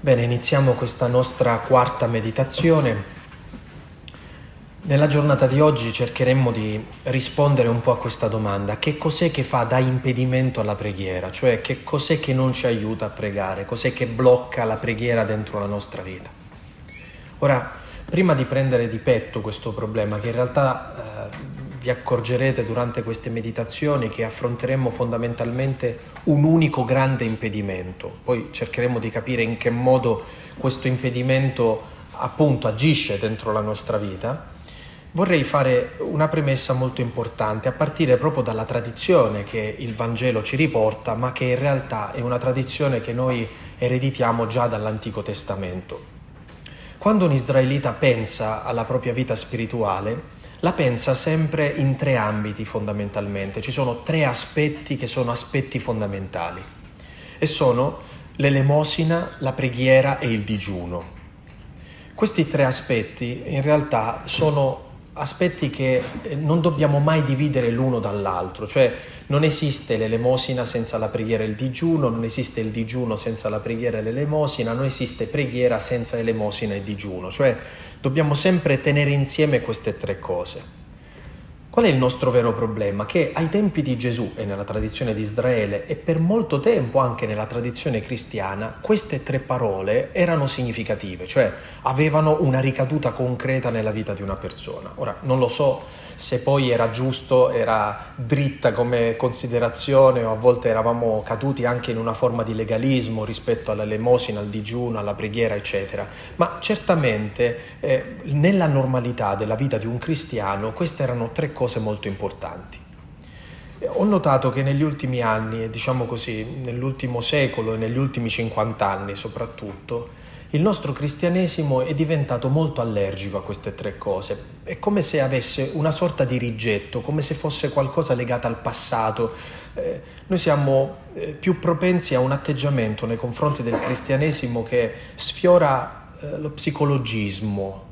Bene, iniziamo questa nostra quarta meditazione. Nella giornata di oggi cercheremo di rispondere un po' a questa domanda. Che cos'è che fa da impedimento alla preghiera? Cioè che cos'è che non ci aiuta a pregare? Cos'è che blocca la preghiera dentro la nostra vita? Ora, prima di prendere di petto questo problema, che in realtà eh, vi accorgerete durante queste meditazioni che affronteremo fondamentalmente un unico grande impedimento. Poi cercheremo di capire in che modo questo impedimento appunto agisce dentro la nostra vita. Vorrei fare una premessa molto importante a partire proprio dalla tradizione che il Vangelo ci riporta, ma che in realtà è una tradizione che noi ereditiamo già dall'Antico Testamento. Quando un israelita pensa alla propria vita spirituale, la pensa sempre in tre ambiti fondamentalmente, ci sono tre aspetti che sono aspetti fondamentali. E sono l'elemosina, la preghiera e il digiuno. Questi tre aspetti in realtà sono aspetti che eh, non dobbiamo mai dividere l'uno dall'altro, cioè non esiste l'elemosina senza la preghiera e il digiuno, non esiste il digiuno senza la preghiera e l'elemosina, non esiste preghiera senza elemosina e digiuno, cioè dobbiamo sempre tenere insieme queste tre cose. Qual è il nostro vero problema? Che ai tempi di Gesù e nella tradizione di Israele e per molto tempo anche nella tradizione cristiana, queste tre parole erano significative, cioè avevano una ricaduta concreta nella vita di una persona. Ora, non lo so se poi era giusto, era dritta come considerazione o a volte eravamo caduti anche in una forma di legalismo rispetto all'elemosina, al digiuno, alla preghiera, eccetera. Ma certamente eh, nella normalità della vita di un cristiano queste erano tre cose molto importanti. Ho notato che negli ultimi anni, diciamo così, nell'ultimo secolo e negli ultimi 50 anni soprattutto, il nostro cristianesimo è diventato molto allergico a queste tre cose. È come se avesse una sorta di rigetto, come se fosse qualcosa legato al passato. Eh, noi siamo eh, più propensi a un atteggiamento nei confronti del cristianesimo che sfiora eh, lo psicologismo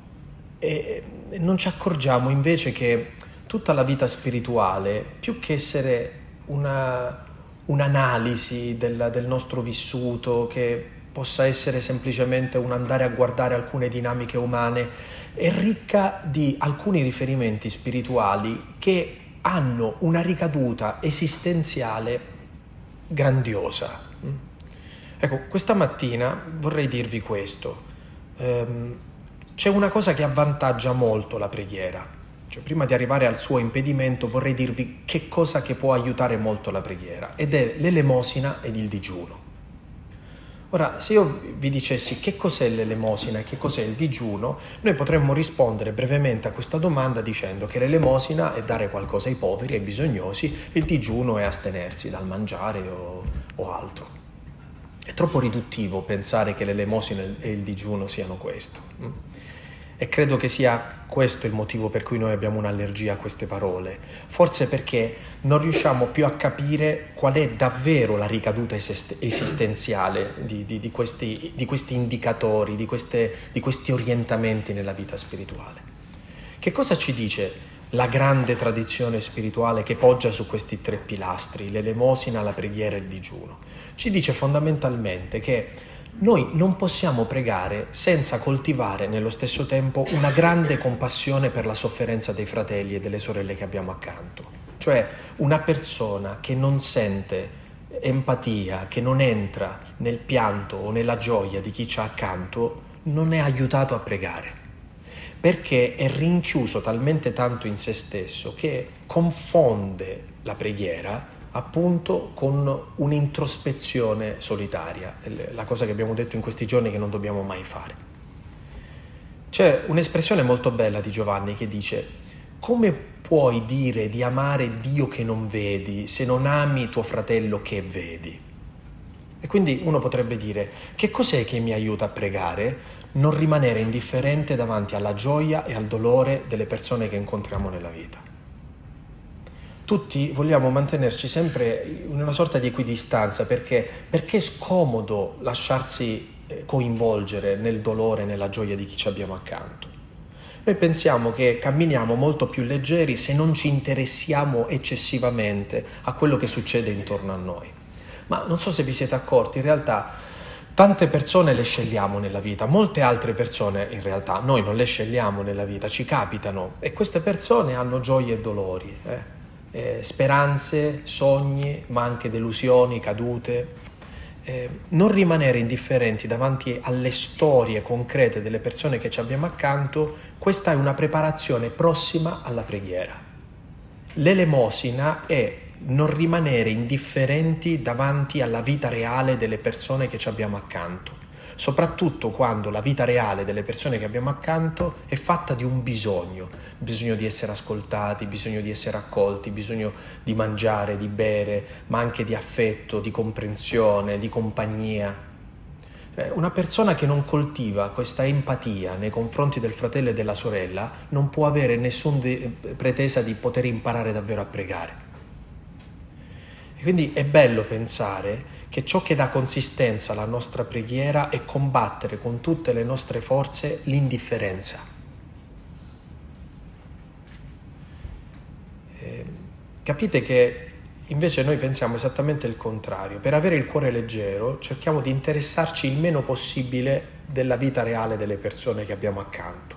e, e non ci accorgiamo invece che tutta la vita spirituale, più che essere una, un'analisi del, del nostro vissuto, che possa essere semplicemente un andare a guardare alcune dinamiche umane, è ricca di alcuni riferimenti spirituali che hanno una ricaduta esistenziale grandiosa. Ecco, questa mattina vorrei dirvi questo. Ehm, c'è una cosa che avvantaggia molto la preghiera. Cioè, prima di arrivare al suo impedimento vorrei dirvi che cosa che può aiutare molto la preghiera ed è l'elemosina ed il digiuno. Ora, se io vi dicessi che cos'è l'elemosina e che cos'è il digiuno, noi potremmo rispondere brevemente a questa domanda dicendo che l'elemosina è dare qualcosa ai poveri ai bisognosi, il digiuno è astenersi dal mangiare o, o altro. È troppo riduttivo pensare che l'elemosina e il digiuno siano questo. E credo che sia questo il motivo per cui noi abbiamo un'allergia a queste parole. Forse perché non riusciamo più a capire qual è davvero la ricaduta esistenziale di, di, di, questi, di questi, indicatori, queste, di questi orientamenti nella vita spirituale. Che cosa ci dice la grande tradizione spirituale che poggia su questi tre pilastri, l'elemosina, la preghiera e il digiuno? Ci dice fondamentalmente che noi non possiamo pregare senza coltivare nello stesso tempo una grande compassione per la sofferenza dei fratelli e delle sorelle che abbiamo accanto. Cioè una persona che non sente empatia, che non entra nel pianto o nella gioia di chi c'ha accanto, non è aiutato a pregare perché è rinchiuso talmente tanto in se stesso che confonde la preghiera appunto con un'introspezione solitaria, la cosa che abbiamo detto in questi giorni che non dobbiamo mai fare. C'è un'espressione molto bella di Giovanni che dice, come puoi dire di amare Dio che non vedi se non ami tuo fratello che vedi? E quindi uno potrebbe dire, che cos'è che mi aiuta a pregare? Non rimanere indifferente davanti alla gioia e al dolore delle persone che incontriamo nella vita tutti vogliamo mantenerci sempre in una sorta di equidistanza perché, perché è scomodo lasciarsi eh, coinvolgere nel dolore nella gioia di chi ci abbiamo accanto. Noi pensiamo che camminiamo molto più leggeri se non ci interessiamo eccessivamente a quello che succede intorno a noi. Ma non so se vi siete accorti, in realtà Tante persone le scegliamo nella vita, molte altre persone in realtà noi non le scegliamo nella vita, ci capitano e queste persone hanno gioie e dolori, eh? Eh, speranze, sogni, ma anche delusioni, cadute. Eh, non rimanere indifferenti davanti alle storie concrete delle persone che ci abbiamo accanto, questa è una preparazione prossima alla preghiera. L'elemosina è non rimanere indifferenti davanti alla vita reale delle persone che ci abbiamo accanto, soprattutto quando la vita reale delle persone che abbiamo accanto è fatta di un bisogno, bisogno di essere ascoltati, bisogno di essere accolti, bisogno di mangiare, di bere, ma anche di affetto, di comprensione, di compagnia. Eh, una persona che non coltiva questa empatia nei confronti del fratello e della sorella non può avere nessuna pretesa di poter imparare davvero a pregare. E quindi è bello pensare che ciò che dà consistenza alla nostra preghiera è combattere con tutte le nostre forze l'indifferenza. Eh, capite che invece noi pensiamo esattamente il contrario. Per avere il cuore leggero cerchiamo di interessarci il meno possibile della vita reale delle persone che abbiamo accanto.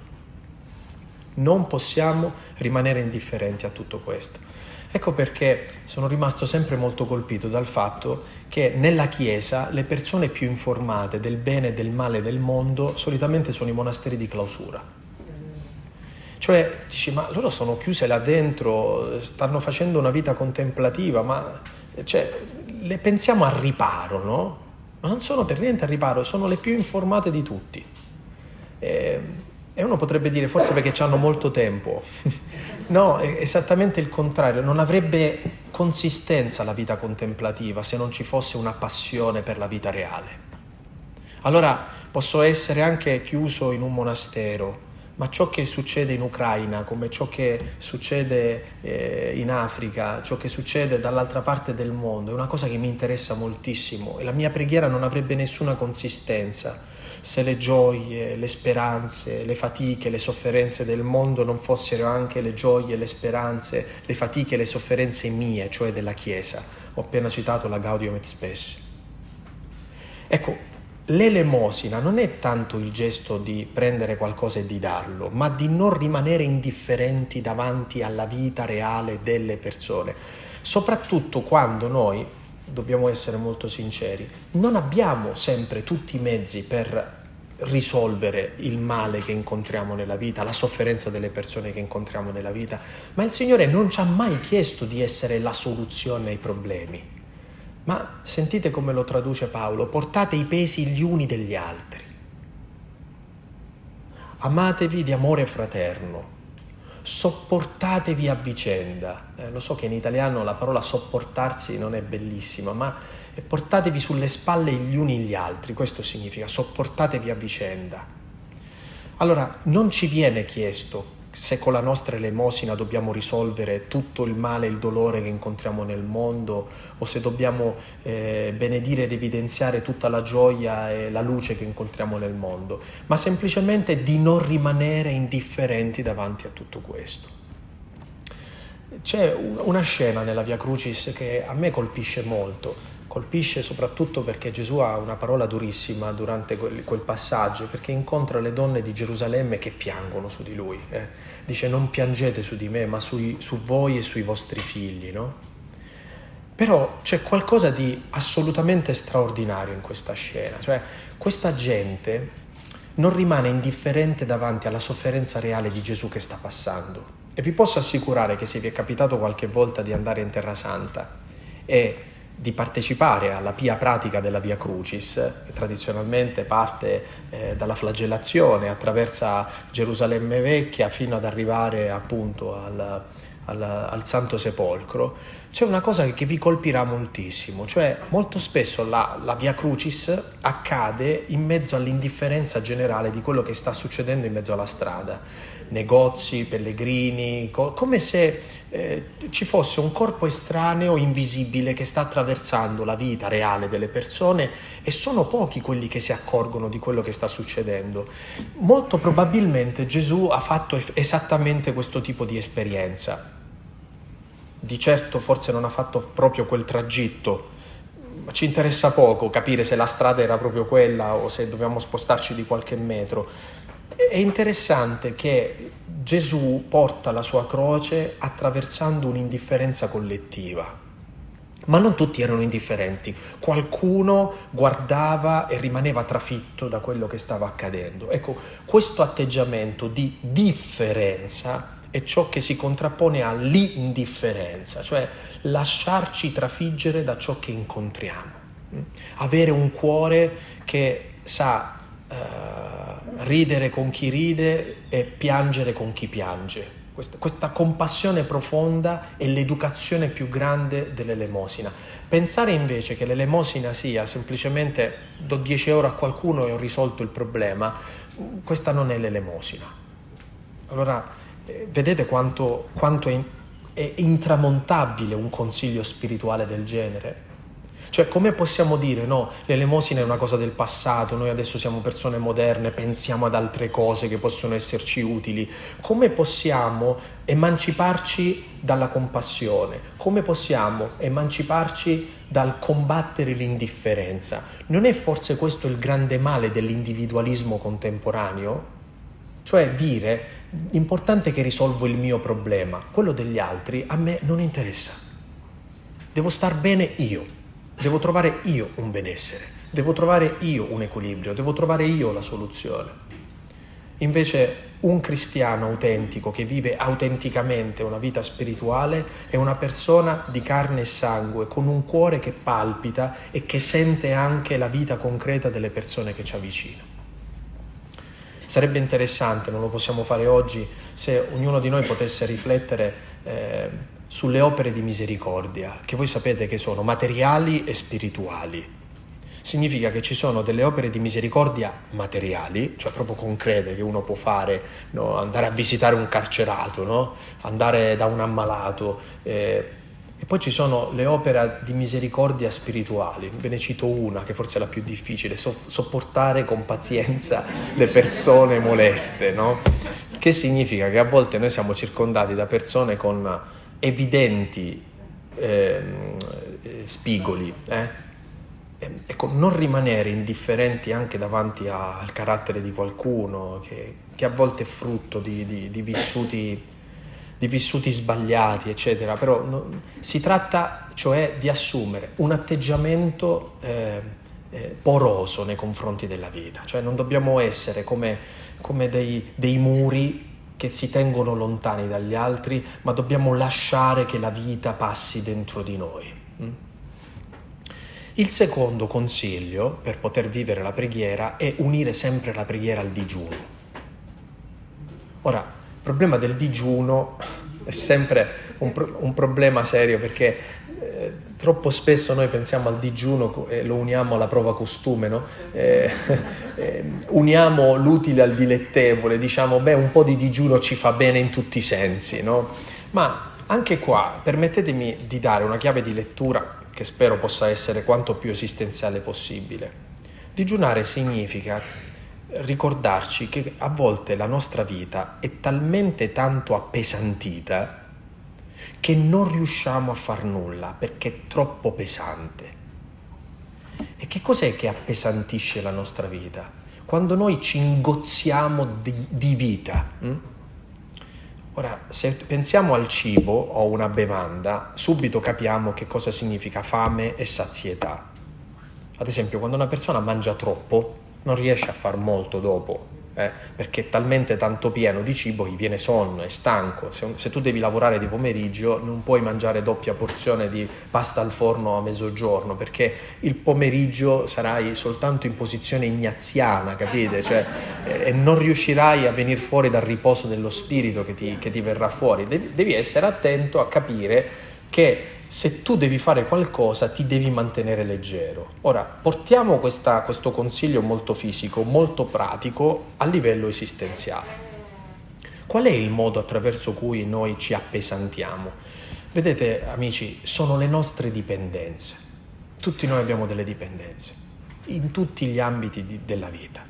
Non possiamo rimanere indifferenti a tutto questo. Ecco perché sono rimasto sempre molto colpito dal fatto che nella Chiesa le persone più informate del bene e del male del mondo solitamente sono i monasteri di clausura. Cioè, dici, ma loro sono chiuse là dentro, stanno facendo una vita contemplativa, ma cioè, le pensiamo a riparo, no? Ma non sono per niente a riparo, sono le più informate di tutti. E, e uno potrebbe dire, forse perché hanno molto tempo. No, è esattamente il contrario, non avrebbe consistenza la vita contemplativa se non ci fosse una passione per la vita reale. Allora posso essere anche chiuso in un monastero, ma ciò che succede in Ucraina, come ciò che succede eh, in Africa, ciò che succede dall'altra parte del mondo, è una cosa che mi interessa moltissimo e la mia preghiera non avrebbe nessuna consistenza se le gioie, le speranze, le fatiche, le sofferenze del mondo non fossero anche le gioie, le speranze, le fatiche le sofferenze mie, cioè della Chiesa. Ho appena citato la Gaudium et Spes. Ecco, l'elemosina non è tanto il gesto di prendere qualcosa e di darlo, ma di non rimanere indifferenti davanti alla vita reale delle persone, soprattutto quando noi dobbiamo essere molto sinceri, non abbiamo sempre tutti i mezzi per risolvere il male che incontriamo nella vita, la sofferenza delle persone che incontriamo nella vita, ma il Signore non ci ha mai chiesto di essere la soluzione ai problemi. Ma sentite come lo traduce Paolo, portate i pesi gli uni degli altri. Amatevi di amore fraterno, sopportatevi a vicenda. Eh, lo so che in italiano la parola sopportarsi non è bellissima, ma portatevi sulle spalle gli uni gli altri, questo significa sopportatevi a vicenda. Allora, non ci viene chiesto se con la nostra elemosina dobbiamo risolvere tutto il male e il dolore che incontriamo nel mondo o se dobbiamo eh, benedire ed evidenziare tutta la gioia e la luce che incontriamo nel mondo, ma semplicemente di non rimanere indifferenti davanti a tutto questo. C'è una scena nella Via Crucis che a me colpisce molto colpisce soprattutto perché Gesù ha una parola durissima durante quel, quel, passaggio, perché incontra le donne di Gerusalemme che piangono su di lui. Eh. Dice non piangete su di me, ma sui, su voi e sui vostri figli. No? Però c'è qualcosa di assolutamente straordinario in questa scena, cioè questa gente non rimane indifferente davanti alla sofferenza reale di Gesù che sta passando. E vi posso assicurare che se vi è capitato qualche volta di andare in Terra Santa e di partecipare alla pia pratica della Via Crucis, che tradizionalmente parte eh, dalla flagellazione, attraversa Gerusalemme Vecchia fino ad arrivare appunto al, al, al Santo Sepolcro, c'è una cosa che vi colpirà moltissimo, cioè molto spesso la, la, Via Crucis accade in mezzo all'indifferenza generale di quello che sta succedendo in mezzo alla strada negozi, pellegrini, co- come se eh, ci fosse un corpo estraneo, invisibile, che sta attraversando la vita reale delle persone e sono pochi quelli che si accorgono di quello che sta succedendo. Molto probabilmente Gesù ha fatto esattamente questo tipo di esperienza. Di certo forse non ha fatto proprio quel tragitto ci interessa poco capire se la strada era proprio quella o se dobbiamo spostarci di qualche metro. È interessante che Gesù porta la sua croce attraversando un'indifferenza collettiva. Ma non tutti erano indifferenti, qualcuno guardava e rimaneva trafitto da quello che stava accadendo. Ecco, questo atteggiamento di differenza è ciò che si contrappone all'indifferenza, cioè lasciarci trafiggere da ciò che incontriamo, avere un cuore che sa uh, ridere con chi ride e piangere con chi piange. Questa, questa compassione profonda è l'educazione più grande dell'elemosina. Pensare invece che l'elemosina sia semplicemente do 10 euro a qualcuno e ho risolto il problema, questa non è l'elemosina. Allora, eh, vedete quanto, quanto è, è intramontabile un consiglio spirituale del genere? Cioè, come possiamo dire, no, l'elemosina è una cosa del passato, noi adesso siamo persone moderne, pensiamo ad altre cose che possono esserci utili. Come possiamo emanciparci dalla compassione? Come possiamo emanciparci dal combattere l'indifferenza? Non è forse questo il grande male dell'individualismo contemporaneo? Cioè dire L'importante è che risolvo il mio problema, quello degli altri a me non interessa. Devo star bene io, devo trovare io un benessere, devo trovare io un equilibrio, devo trovare io la soluzione. Invece un cristiano autentico che vive autenticamente una vita spirituale è una persona di carne e sangue, con un cuore che palpita e che sente anche la vita concreta delle persone che ci avvicinano. Sarebbe interessante, non lo possiamo fare oggi, se ognuno di noi potesse riflettere eh, sulle opere di misericordia, che voi sapete che sono materiali e spirituali. Significa che ci sono delle opere di misericordia materiali, cioè proprio concrete, che uno può fare, no? andare a visitare un carcerato, no? andare da un ammalato, eh, e poi ci sono le opere di misericordia spirituali, ve ne cito una che forse è la più difficile, so- sopportare con pazienza le persone moleste, no? Che significa che a volte noi siamo circondati da persone con evidenti ehm, eh, spigoli, eh? Ecco, non rimanere indifferenti anche davanti a, al carattere di qualcuno che, che, a volte è frutto di, di, di vissuti di vissuti sbagliati, eccetera, però no, si tratta cioè di assumere un atteggiamento eh, eh, poroso nei confronti della vita, cioè non dobbiamo essere come, come dei, dei muri che si tengono lontani dagli altri, ma dobbiamo lasciare che la vita passi dentro di noi. Mm? Il secondo consiglio per poter vivere la preghiera è unire sempre la preghiera al digiuno. Ora, il problema del digiuno è sempre un, pro- un problema serio perché eh, troppo spesso noi pensiamo al digiuno e lo uniamo alla prova costume, no? eh, eh, uniamo l'utile al dilettevole, diciamo beh un po' di digiuno ci fa bene in tutti i sensi, no? ma anche qua permettetemi di dare una chiave di lettura che spero possa essere quanto più esistenziale possibile. Digiunare significa ricordarci che a volte la nostra vita è talmente tanto appesantita che non riusciamo a far nulla perché è troppo pesante. E che cos'è che appesantisce la nostra vita? Quando noi ci ingozziamo di, di vita. Hm? Ora, se pensiamo al cibo o una bevanda, subito capiamo che cosa significa fame e sazietà. Ad esempio, quando una persona mangia troppo, non riesce a far molto dopo, eh, perché è talmente tanto pieno di cibo che viene sonno, è stanco. Se, se, tu devi lavorare di pomeriggio non puoi mangiare doppia porzione di pasta al forno a mezzogiorno, perché il pomeriggio sarai soltanto in posizione ignaziana, capite? Cioè, eh, e non riuscirai a venire fuori dal riposo dello spirito che ti, che ti verrà fuori. Devi, devi essere attento a capire che se tu devi fare qualcosa ti devi mantenere leggero. Ora, portiamo questa, questo consiglio molto fisico, molto pratico a livello esistenziale. Qual è il modo attraverso cui noi ci appesantiamo? Vedete, amici, sono le nostre dipendenze. Tutti noi abbiamo delle dipendenze, in tutti gli ambiti di, della vita.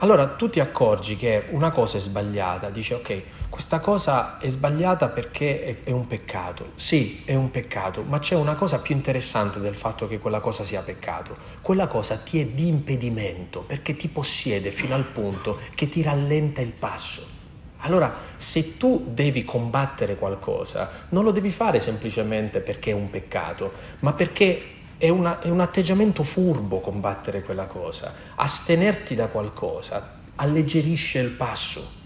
Allora tu ti accorgi che una cosa è sbagliata, dici ok, questa cosa è sbagliata perché è, è, un peccato. Sì, è un peccato, ma c'è una cosa più interessante del fatto che quella cosa sia peccato. Quella cosa ti è di impedimento perché ti possiede fino al punto che ti rallenta il passo. Allora, se tu devi combattere qualcosa, non lo devi fare semplicemente perché è un peccato, ma perché è, una, è un atteggiamento furbo combattere quella cosa. Astenerti da qualcosa alleggerisce il passo.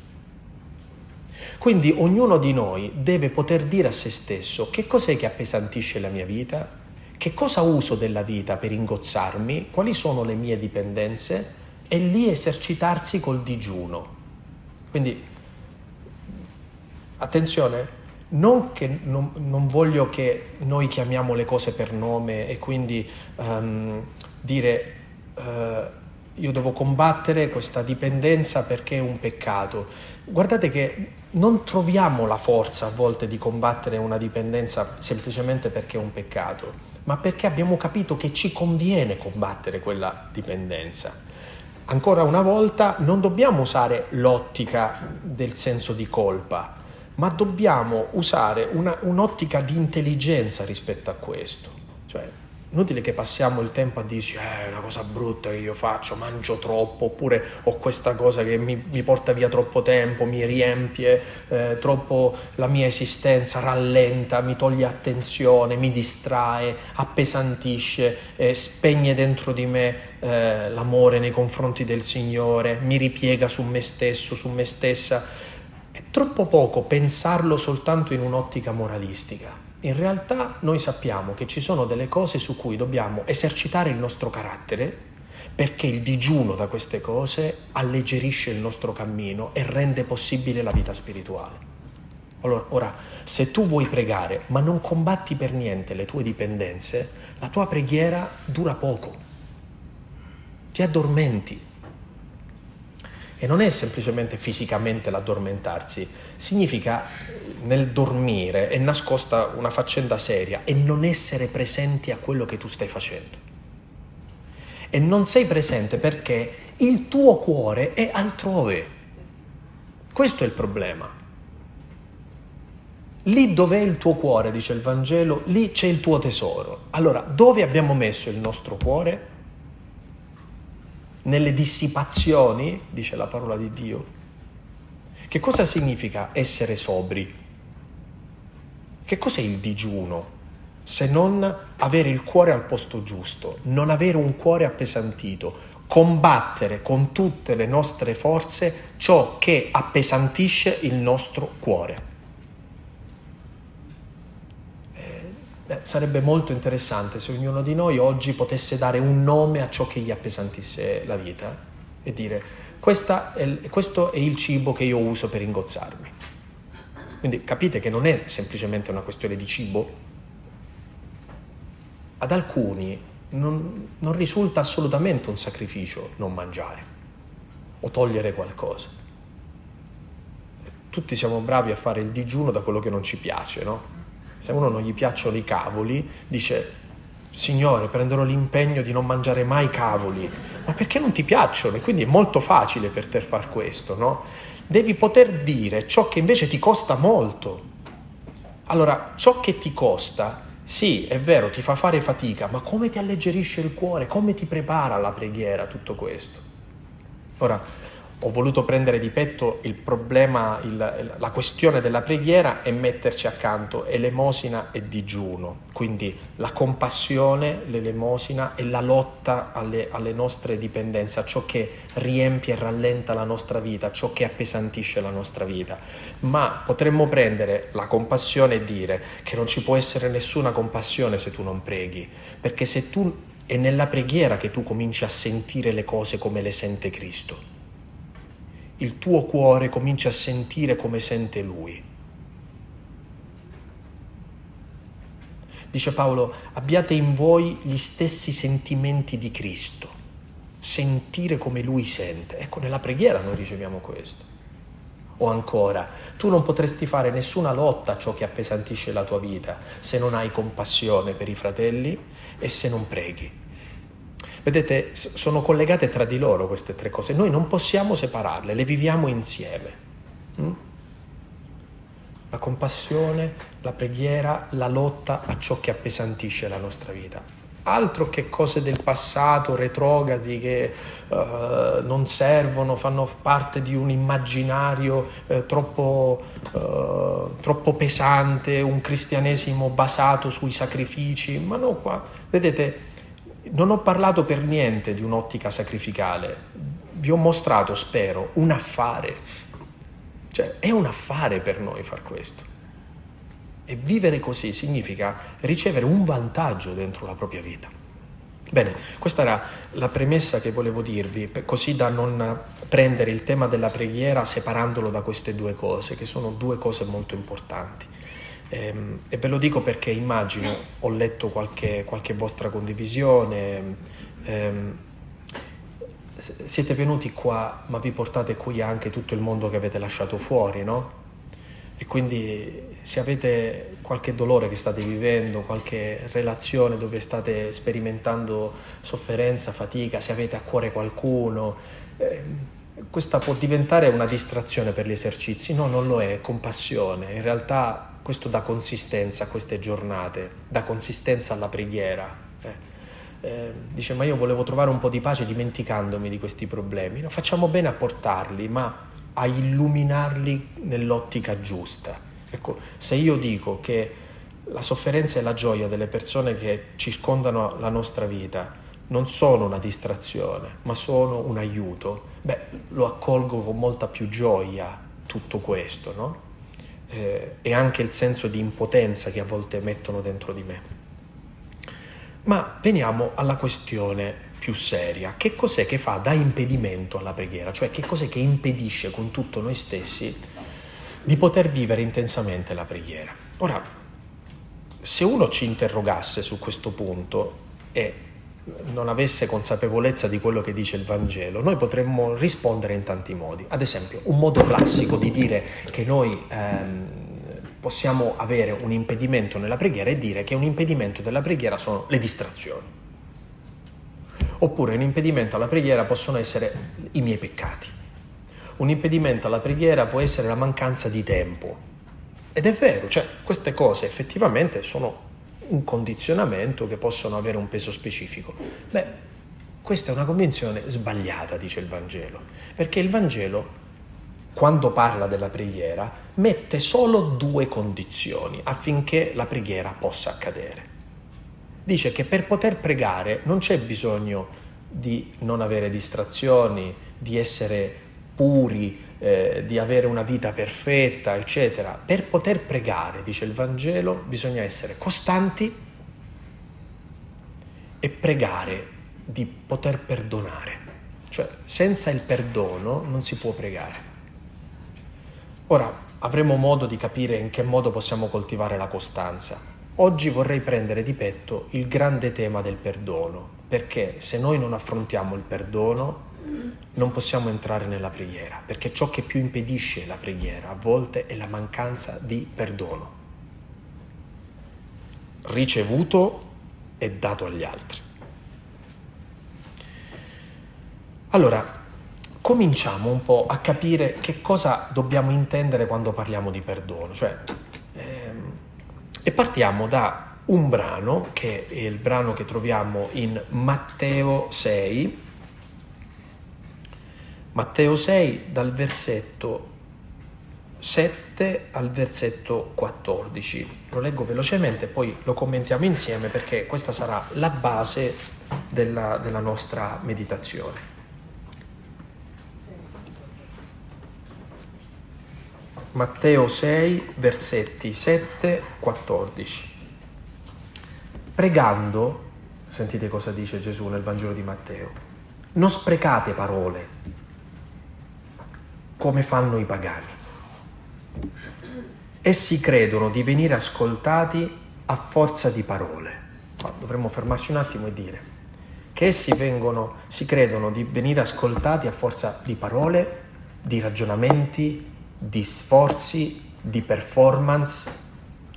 Quindi ognuno di noi deve poter dire a se stesso che cos'è che appesantisce la mia vita, che cosa uso della vita per ingozzarmi, quali sono le mie dipendenze e lì esercitarsi col digiuno. Quindi attenzione, non, che, non, non, voglio che noi chiamiamo le cose per nome e quindi um, dire uh, io devo combattere questa dipendenza perché è un peccato. Guardate che non troviamo la forza a volte di combattere una dipendenza semplicemente perché è un peccato, ma perché abbiamo capito che ci conviene combattere quella dipendenza. Ancora una volta non dobbiamo usare l'ottica del senso di colpa, ma dobbiamo usare una, un'ottica di intelligenza rispetto a questo. Cioè, Inutile che passiamo il tempo a dirci eh, è una cosa brutta che io faccio, mangio troppo, oppure ho questa cosa che mi, mi porta via troppo tempo, mi riempie eh, troppo la mia esistenza, rallenta, mi toglie attenzione, mi distrae, appesantisce, eh, spegne dentro di me eh, l'amore nei confronti del Signore, mi ripiega su me stesso, su me stessa. È troppo poco pensarlo soltanto in un'ottica moralistica in realtà noi sappiamo che ci sono delle cose su cui dobbiamo esercitare il nostro carattere perché il digiuno da queste cose alleggerisce il nostro cammino e rende possibile la vita spirituale. Allora, ora, se tu vuoi pregare ma non combatti per niente le tue dipendenze, la tua preghiera dura poco, ti addormenti. E non è semplicemente fisicamente l'addormentarsi, significa nel dormire è nascosta una faccenda seria e non essere presenti a quello che tu stai facendo. E non sei presente perché il tuo cuore è altrove. Questo è il problema. Lì dove è il tuo cuore, dice il Vangelo, lì c'è il tuo tesoro. Allora, dove abbiamo messo il nostro cuore? Nelle dissipazioni, dice la parola di Dio. Che cosa significa essere sobri? Che cos'è il digiuno? Se non avere il cuore al posto giusto, non avere un cuore appesantito, combattere con tutte le nostre forze ciò che appesantisce il nostro cuore. Eh, sarebbe molto interessante se ognuno di noi oggi potesse dare un nome a ciò che gli appesantisse la vita e dire è, questo è il cibo che io uso per ingozzarmi. Quindi capite che non è semplicemente una questione di cibo. Ad alcuni non, non risulta assolutamente un sacrificio non mangiare o togliere qualcosa. Tutti siamo bravi a fare il digiuno da quello che non ci piace, no? Se a uno non gli piacciono i cavoli, dice Signore, prenderò l'impegno di non mangiare mai cavoli, ma perché non ti piacciono? E quindi è molto facile per te far questo, no? devi poter dire ciò che invece ti costa molto. Allora, ciò che ti costa, sì, è vero, ti fa fare fatica, ma come ti alleggerisce il cuore, come ti prepara alla preghiera tutto questo? Ora, ho voluto prendere di petto il problema, il, la questione della preghiera e metterci accanto elemosina e digiuno, quindi la compassione, l'elemosina e la lotta alle, alle nostre dipendenze, a ciò che riempie e rallenta la nostra vita, a ciò che appesantisce la nostra vita. Ma potremmo prendere la compassione e dire che non ci può essere nessuna compassione se tu non preghi, perché se tu è nella preghiera che tu cominci a sentire le cose come le sente Cristo il tuo cuore comincia a sentire come sente Lui. Dice Paolo, abbiate in voi gli stessi sentimenti di Cristo, sentire come Lui sente. Ecco, nella preghiera noi riceviamo questo. O ancora, tu non potresti fare nessuna lotta a ciò che appesantisce la tua vita se non hai compassione per i fratelli e se non preghi. Vedete, sono collegate tra di loro queste tre cose. Noi non possiamo separarle, le viviamo insieme. Mm? La compassione, la preghiera, la lotta a ciò che appesantisce la nostra vita altro che cose del passato, retrogradi che uh, non servono, fanno parte di un immaginario uh, troppo, uh, troppo, pesante, un cristianesimo basato sui sacrifici, ma no qua, vedete, non ho parlato per niente di un'ottica sacrificale, vi ho mostrato, spero, un affare, cioè è un affare per noi far questo. E vivere così significa ricevere un vantaggio dentro la propria vita. Bene, questa era la premessa che volevo dirvi, così da non prendere il tema della preghiera separandolo da queste due cose, che sono due cose molto importanti. Ehm, e ve lo dico perché immagino, ho letto qualche, qualche vostra condivisione, ehm, siete venuti qua, ma vi portate qui anche tutto il mondo che avete lasciato fuori, no? E quindi se avete qualche dolore che state vivendo, qualche relazione dove state sperimentando sofferenza, fatica, se avete a cuore qualcuno, eh, questa può diventare una distrazione per gli esercizi. No, non lo è, è compassione. In realtà questo dà consistenza a queste giornate, dà consistenza alla preghiera. Eh. Eh, dice, ma io volevo trovare un po' di pace dimenticandomi di questi problemi. No, facciamo bene a portarli, ma a illuminarli nell'ottica giusta. Ecco, se io dico che la sofferenza e la gioia delle persone che circondano la nostra vita non sono una distrazione, ma sono un aiuto, beh, lo accolgo con molta più gioia tutto questo, no? Eh, e anche il senso di impotenza che a volte mettono dentro di me. Ma veniamo alla questione più seria. Che cos'è che fa da impedimento alla preghiera? Cioè che cos'è che impedisce con tutto noi stessi di poter vivere intensamente la preghiera? Ora, se uno ci interrogasse su questo punto e non avesse consapevolezza di quello che dice il Vangelo, noi potremmo rispondere in tanti modi. Ad esempio, un modo classico di dire che noi ehm, possiamo avere un impedimento nella preghiera è dire che un impedimento della preghiera sono le distrazioni. Oppure un impedimento alla preghiera possono essere i miei peccati. Un impedimento alla preghiera può essere la mancanza di tempo. Ed è vero, cioè queste cose effettivamente sono un condizionamento che possono avere un peso specifico. Beh, questa è una convinzione sbagliata, dice il Vangelo, perché il Vangelo, quando parla della preghiera, mette solo due condizioni affinché la preghiera possa accadere dice che per poter pregare non c'è bisogno di non avere distrazioni, di essere puri, eh, di avere una vita perfetta, eccetera. Per poter pregare, dice il Vangelo, bisogna essere costanti e pregare di poter perdonare. Cioè, senza il perdono non si può pregare. Ora, avremo modo di capire in che modo possiamo coltivare la costanza. Oggi vorrei prendere di petto il grande tema del perdono, perché se noi non affrontiamo il perdono non possiamo entrare nella preghiera, perché ciò che più impedisce la preghiera a volte è la mancanza di perdono, ricevuto e dato agli altri. Allora, cominciamo un po' a capire che cosa dobbiamo intendere quando parliamo di perdono, cioè e partiamo da un brano, che è il brano che troviamo in Matteo 6, Matteo 6 dal versetto 7 al versetto 14. Lo leggo velocemente, poi lo commentiamo insieme perché questa sarà la base della, della nostra meditazione. Matteo 6, versetti 7, 14. Pregando, sentite cosa dice Gesù nel Vangelo di Matteo, non sprecate parole come fanno i pagani. Essi credono di venire ascoltati a forza di parole. Ma dovremmo fermarci un attimo e dire che essi vengono, si credono di venire ascoltati a forza di parole, di ragionamenti, di sforzi, di performance.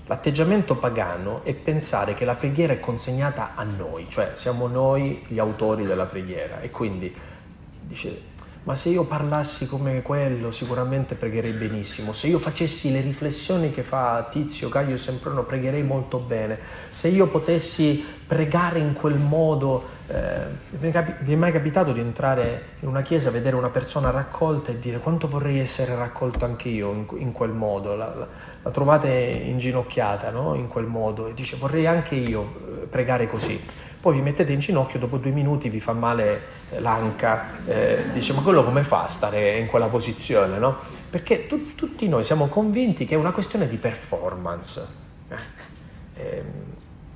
L'atteggiamento pagano è pensare che la preghiera è consegnata a noi, cioè siamo noi gli autori della preghiera e quindi dice ma se io parlassi come quello sicuramente pregherei benissimo, se io facessi le riflessioni che fa Tizio Caio Semprono pregherei molto bene, se io potessi pregare in quel modo, eh, vi è mai capitato di entrare in una chiesa, vedere una persona raccolta e dire quanto vorrei essere raccolto anche io in, in quel modo, la, la, la trovate inginocchiata no? in quel modo. E dice vorrei anche io eh, pregare così poi vi mettete in ginocchio, dopo due minuti vi fa male eh, l'anca, eh, dice ma quello come fa a stare in quella posizione, no? Perché tu, tutti noi siamo convinti che è una questione di performance. Eh? Eh,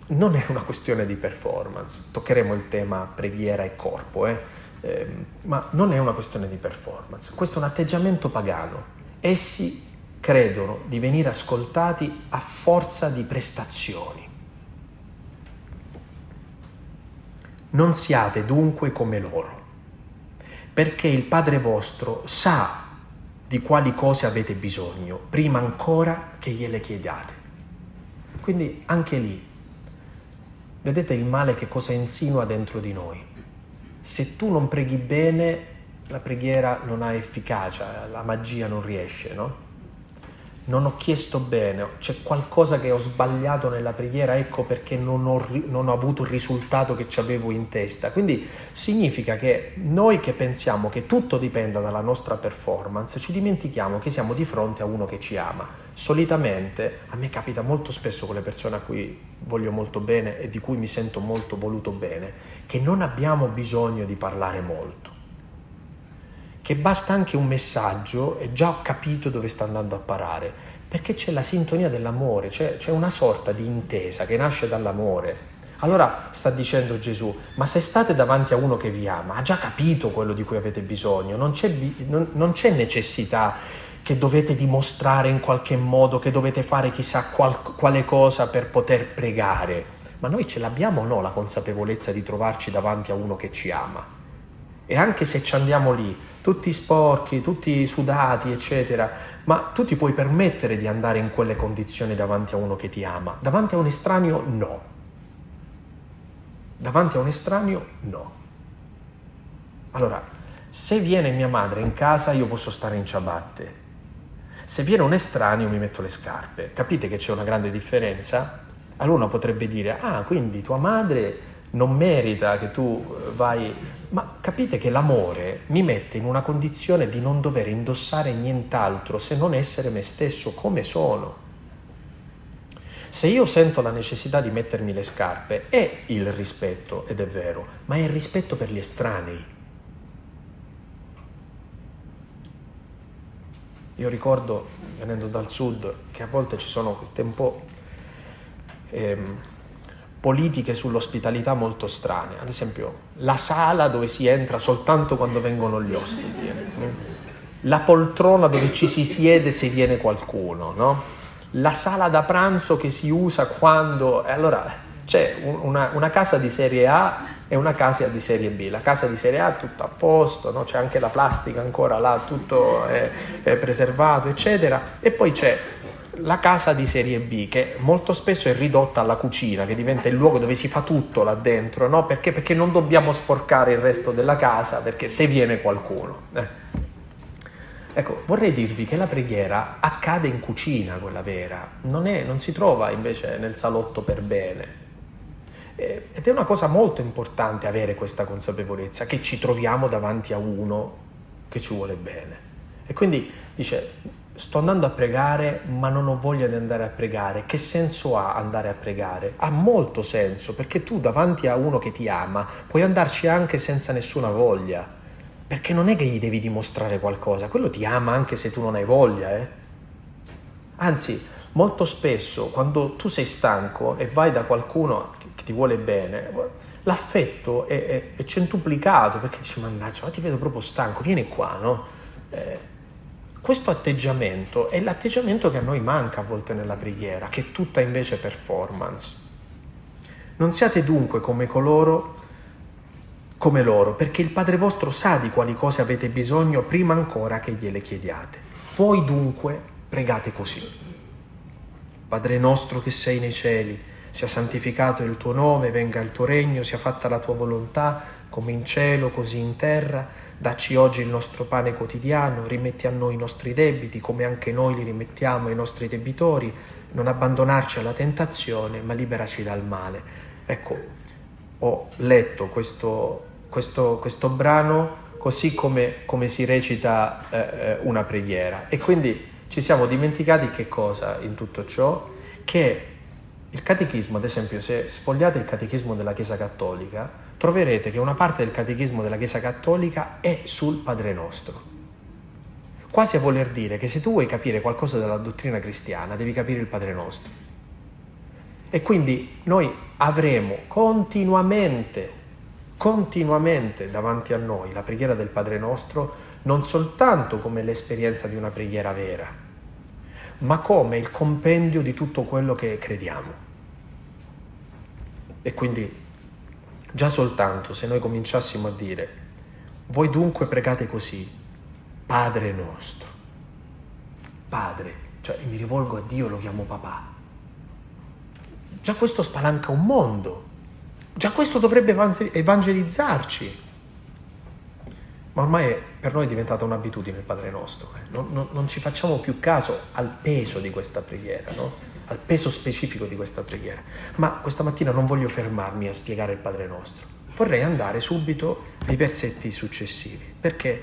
non è una questione di performance, toccheremo il tema preghiera e corpo, eh? ehm, ma non è una questione di performance, questo è un atteggiamento pagano. Essi credono di venire ascoltati a forza di prestazioni. Non siate dunque come loro, perché il Padre vostro sa di quali cose avete bisogno, prima ancora che gliele chiediate. Quindi anche lì, vedete il male che cosa insinua dentro di noi. Se tu non preghi bene, la preghiera non ha efficacia, la magia non riesce, no? Non ho chiesto bene, c'è qualcosa che ho sbagliato nella preghiera, ecco perché non ho, non ho, avuto il risultato che ci avevo in testa. Quindi significa che noi che pensiamo che tutto dipenda dalla nostra performance, ci dimentichiamo che siamo di fronte a uno che ci ama. Solitamente, a me capita molto spesso con le persone a cui voglio molto bene e di cui mi sento molto voluto bene, che non abbiamo bisogno di parlare molto che basta anche un messaggio e già ho capito dove sta andando a parare, perché c'è la sintonia dell'amore, c'è, c'è una sorta di intesa che nasce dall'amore. Allora sta dicendo Gesù, ma se state davanti a uno che vi ama, ha già capito quello di cui avete bisogno, non c'è, non, non c'è necessità che dovete dimostrare in qualche modo, che dovete fare chissà qual, quale cosa per poter pregare. Ma noi ce l'abbiamo o no la consapevolezza di trovarci davanti a uno che ci ama? E anche se ci andiamo lì, tutti sporchi, tutti sudati, eccetera, ma tu ti puoi permettere di andare in quelle condizioni davanti a uno che ti ama. Davanti a un estraneo no. Davanti a un estraneo no. Allora, se viene mia madre in casa io posso stare in ciabatte. Se viene un estraneo mi metto le scarpe. Capite che c'è una grande differenza? Allora uno potrebbe dire, ah, quindi tua madre non merita che tu vai ma capite che l'amore mi mette in una condizione di non dover indossare nient'altro se non essere me stesso come sono. Se io sento la necessità di mettermi le scarpe, è il rispetto, ed è vero, ma è il rispetto per gli estranei. Io ricordo, venendo dal sud, che a volte ci sono queste un po'... Ehm, politiche sull'ospitalità molto strane, ad esempio la sala dove si entra soltanto quando vengono gli ospiti, eh? la poltrona dove ci si siede se viene qualcuno, no? la sala da pranzo che si usa quando... Allora c'è una, una, casa di serie A e una casa di serie B, la casa di serie A è tutto a posto, no? c'è anche la plastica ancora là, tutto è, è preservato, eccetera, e poi c'è la casa di serie B, che molto spesso è ridotta alla cucina, che diventa il luogo dove si fa tutto là dentro, no? Perché? Perché non dobbiamo sporcare il resto della casa, perché se viene qualcuno. Eh. Ecco, vorrei dirvi che la preghiera accade in cucina, quella vera, non, è, non si trova invece nel salotto per bene. Eh, ed è una cosa molto importante avere questa consapevolezza, che ci troviamo davanti a uno che ci vuole bene. E quindi dice, sto andando a pregare ma non ho voglia di andare a pregare. Che senso ha andare a pregare? Ha molto senso perché tu davanti a uno che ti ama puoi andarci anche senza nessuna voglia. Perché non è che gli devi dimostrare qualcosa, quello ti ama anche se tu non hai voglia. Eh? Anzi, molto spesso quando tu sei stanco e vai da qualcuno che ti vuole bene, l'affetto è, è, è centuplicato perché dici mannaggia, ma ti vedo proprio stanco, vieni qua, no? Eh, questo atteggiamento è l'atteggiamento che a noi manca a volte nella preghiera, che è tutta invece performance. Non siate dunque come coloro come loro, perché il Padre vostro sa di quali cose avete bisogno prima ancora che gliele chiediate. Voi dunque pregate così. Padre nostro che sei nei cieli, sia santificato il tuo nome, venga il tuo regno, sia fatta la tua volontà, come in cielo, così in terra. Dacci oggi il nostro pane quotidiano, rimetti a noi i nostri debiti come anche noi li rimettiamo ai nostri debitori, non abbandonarci alla tentazione, ma liberaci dal male. Ecco, ho letto questo, questo, questo brano così come, come si recita eh, eh, una preghiera e quindi ci siamo dimenticati che cosa in tutto ciò? Che il catechismo, ad esempio, se sfogliate il catechismo della Chiesa Cattolica, troverete che una parte del catechismo della Chiesa Cattolica è sul Padre Nostro. Quasi a voler dire che se tu vuoi capire qualcosa della dottrina cristiana, devi capire il Padre Nostro. E quindi noi avremo continuamente, continuamente davanti a noi la preghiera del Padre Nostro, non soltanto come l'esperienza di una preghiera vera, ma come il compendio di tutto quello che crediamo. E quindi già soltanto se noi cominciassimo a dire, voi dunque pregate così, Padre nostro, Padre, cioè mi rivolgo a Dio, lo chiamo papà. Già questo spalanca un mondo, già questo dovrebbe evangelizzarci ma ormai per noi è diventata un'abitudine il Padre nostro, eh. non, non, non, ci facciamo più caso al peso di questa preghiera, no? Al peso specifico di questa preghiera. Ma questa mattina non voglio fermarmi a spiegare il Padre nostro, vorrei andare subito ai versetti successivi, perché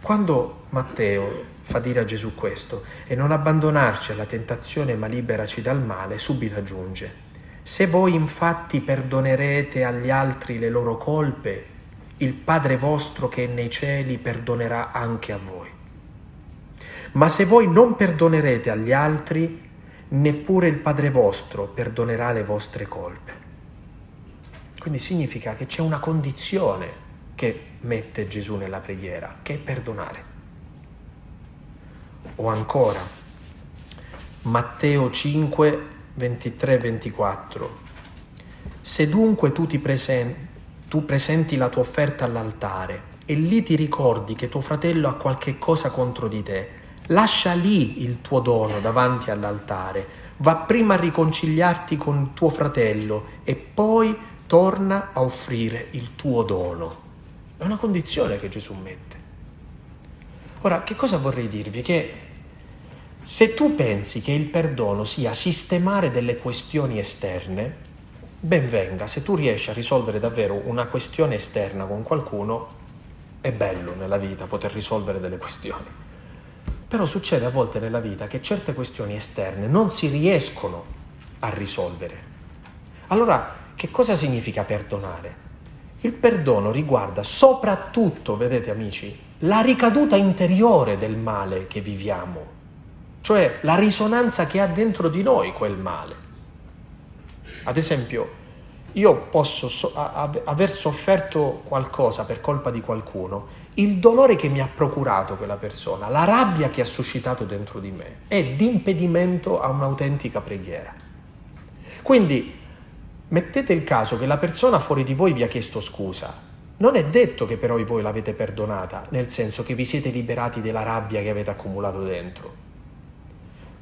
quando Matteo fa dire a Gesù questo, e non abbandonarci alla tentazione ma liberaci dal male, subito aggiunge, se voi infatti perdonerete agli altri le loro colpe, il Padre vostro che è nei cieli perdonerà anche a voi. Ma se voi non perdonerete agli altri, neppure il Padre vostro perdonerà le vostre colpe. Quindi significa che c'è una condizione che mette Gesù nella preghiera, che è perdonare. O ancora, Matteo 5, 23, 24. Se dunque tu ti presenti tu presenti la tua offerta all'altare e lì ti ricordi che tuo fratello ha qualche cosa contro di te, lascia lì il tuo dono davanti all'altare, va prima a riconciliarti con tuo fratello e poi torna a offrire il tuo dono. È una condizione che Gesù mette. Ora, che cosa vorrei dirvi? Che se tu pensi che il perdono sia sistemare delle questioni esterne, ben venga, se tu riesci a risolvere davvero una questione esterna con qualcuno, è bello nella vita poter risolvere delle questioni. Però succede a volte nella vita che certe questioni esterne non si riescono a risolvere. Allora, che cosa significa perdonare? Il perdono riguarda soprattutto, vedete amici, la ricaduta interiore del male che viviamo, cioè la risonanza che ha dentro di noi quel male. Ad esempio, io posso so- aver sofferto qualcosa per colpa di qualcuno, il dolore che mi ha procurato quella persona, la rabbia che ha suscitato dentro di me, è d'impedimento a un'autentica preghiera. Quindi mettete il caso che la persona fuori di voi vi ha chiesto scusa. Non è detto che però voi l'avete perdonata, nel senso che vi siete liberati della rabbia che avete accumulato dentro.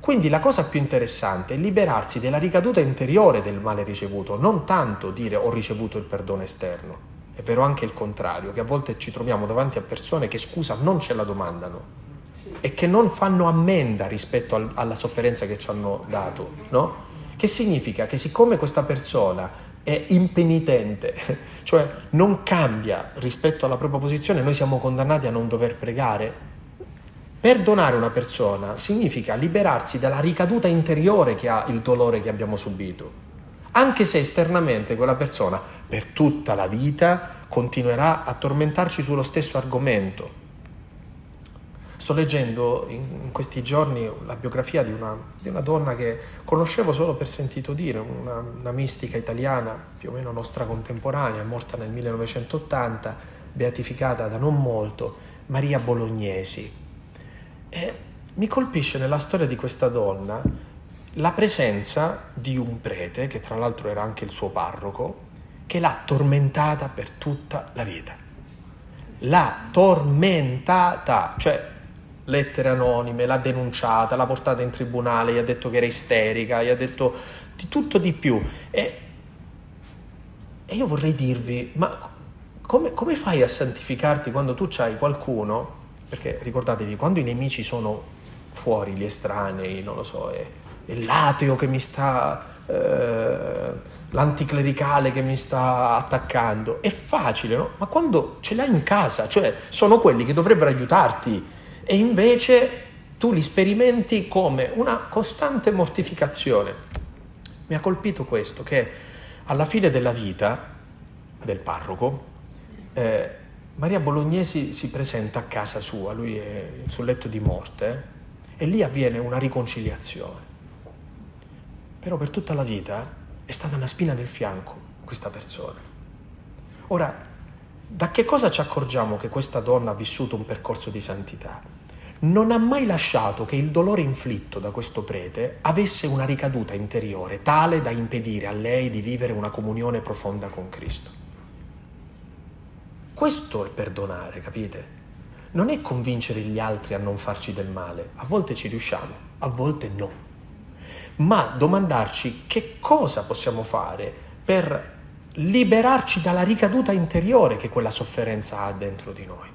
Quindi la cosa più interessante è liberarsi della ricaduta interiore del male ricevuto, non tanto dire ho ricevuto il perdono esterno. È vero anche il contrario, che a volte ci troviamo davanti a persone che scusa non ce la domandano e che non fanno ammenda rispetto al, alla sofferenza che ci hanno dato, no? Che significa che siccome questa persona è impenitente, cioè non cambia rispetto alla propria posizione, noi siamo condannati a non dover pregare Perdonare una persona significa liberarsi dalla ricaduta interiore che ha il dolore che abbiamo subito, anche se esternamente quella persona per tutta la vita continuerà a tormentarci sullo stesso argomento. Sto leggendo in questi giorni la biografia di una, di una donna che conoscevo solo per sentito dire, una, una mistica italiana più o meno nostra contemporanea, morta nel 1980, beatificata da non molto, Maria Bolognesi e mi colpisce nella storia di questa donna la presenza di un prete, che tra l'altro era anche il suo parroco, che l'ha tormentata per tutta la vita. L'ha tormentata, cioè lettere anonime, l'ha denunciata, l'ha portata in tribunale, gli ha detto che era isterica, gli ha detto di tutto di più. E, e io vorrei dirvi, ma come, come fai a santificarti quando tu hai qualcuno? Perché ricordatevi, quando i nemici sono fuori, gli estranei, non lo so, è, è l'ateo che mi sta eh, l'anticlericale che mi sta attaccando. È facile, no? Ma quando ce l'hai in casa, cioè sono quelli che dovrebbero aiutarti e invece tu li sperimenti come una costante mortificazione. Mi ha colpito questo, che alla fine della vita del parroco, eh, Maria Bolognesi si presenta a casa sua, lui è sul letto di morte, eh, e lì avviene una riconciliazione. Però per tutta la vita è stata una spina nel fianco questa persona. Ora, da che cosa ci accorgiamo che questa donna ha vissuto un percorso di santità? Non ha mai lasciato che il dolore inflitto da questo prete avesse una ricaduta interiore tale da impedire a lei di vivere una comunione profonda con Cristo. Questo è perdonare, capite? Non è convincere gli altri a non farci del male, a volte ci riusciamo, a volte no ma domandarci che cosa possiamo fare per liberarci dalla ricaduta interiore che quella sofferenza ha dentro di noi.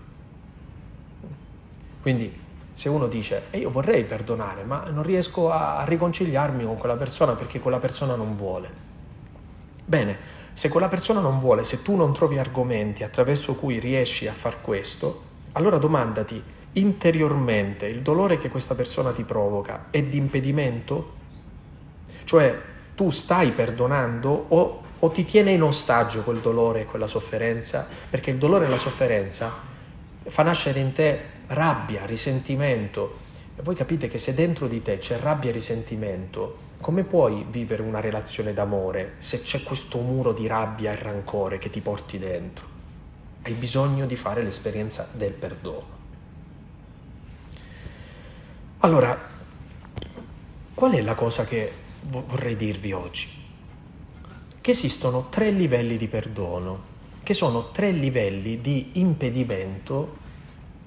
Quindi se uno dice e io vorrei perdonare ma non riesco a riconciliarmi con quella persona perché quella persona non vuole. Bene, se quella persona non vuole, se tu non trovi argomenti attraverso cui riesci a far questo, allora domandati interiormente il dolore che questa persona ti provoca è di impedimento cioè tu stai perdonando o, o ti tiene in ostaggio quel dolore e quella sofferenza, perché il dolore e la sofferenza fa nascere in te rabbia, risentimento. E voi capite che se dentro di te c'è rabbia e risentimento, come puoi vivere una relazione d'amore se c'è questo muro di rabbia e rancore che ti porti dentro? Hai bisogno di fare l'esperienza del perdono. Allora, qual è la cosa che vorrei dirvi oggi? Che esistono tre livelli di perdono, che sono tre livelli di impedimento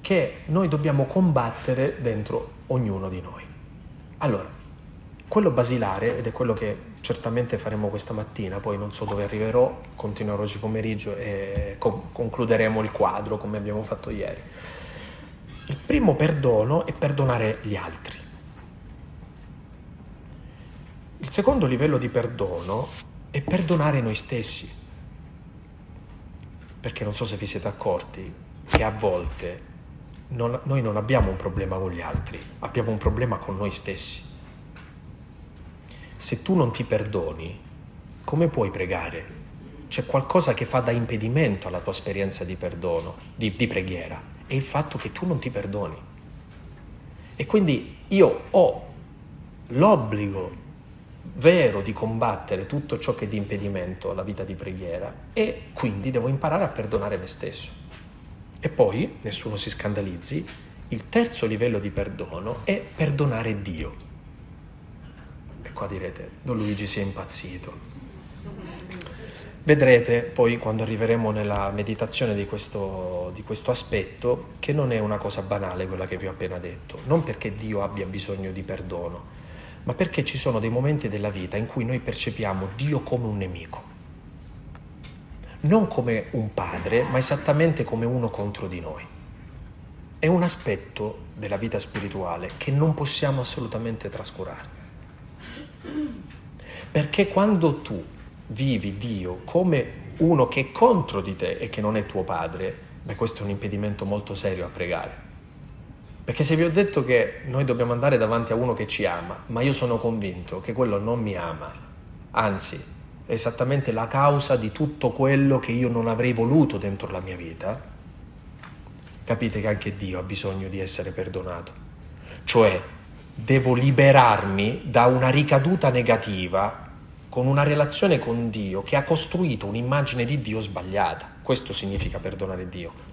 che noi dobbiamo combattere dentro ognuno di noi. Allora, quello basilare, ed è quello che certamente faremo questa mattina, poi non so dove arriverò, continuerò oggi pomeriggio e co- concluderemo il quadro come abbiamo fatto ieri. Il primo perdono è perdonare gli altri. Il secondo livello di perdono è perdonare noi stessi. Perché non so se vi siete accorti che a volte non, noi non abbiamo un problema con gli altri, abbiamo un problema con noi stessi. Se tu non ti perdoni, come puoi pregare? C'è qualcosa che fa da impedimento alla tua esperienza di perdono, di, di preghiera, è il fatto che tu non ti perdoni. E quindi io ho l'obbligo vero di combattere tutto ciò che è di impedimento alla vita di preghiera e quindi devo imparare a perdonare me stesso. E poi, nessuno si scandalizzi, il terzo livello di perdono è perdonare Dio. E qua direte, Don Luigi si è impazzito. Vedrete poi quando arriveremo nella meditazione di questo, di questo, aspetto che non è una cosa banale quella che vi ho appena detto, non perché Dio abbia bisogno di perdono, ma perché ci sono dei momenti della vita in cui noi percepiamo Dio come un nemico, non come un padre, ma esattamente come uno contro di noi. È un aspetto della vita spirituale che non possiamo assolutamente trascurare. Perché quando tu vivi Dio come uno che è contro di te e che non è tuo padre, beh questo è un impedimento molto serio a pregare. Perché se vi ho detto che noi dobbiamo andare davanti a uno che ci ama, ma io sono convinto che quello non mi ama, anzi è esattamente la causa di tutto quello che io non avrei voluto dentro la mia vita, capite che anche Dio ha bisogno di essere perdonato. Cioè devo liberarmi da una ricaduta negativa con una relazione con Dio che ha costruito un'immagine di Dio sbagliata. Questo significa perdonare Dio.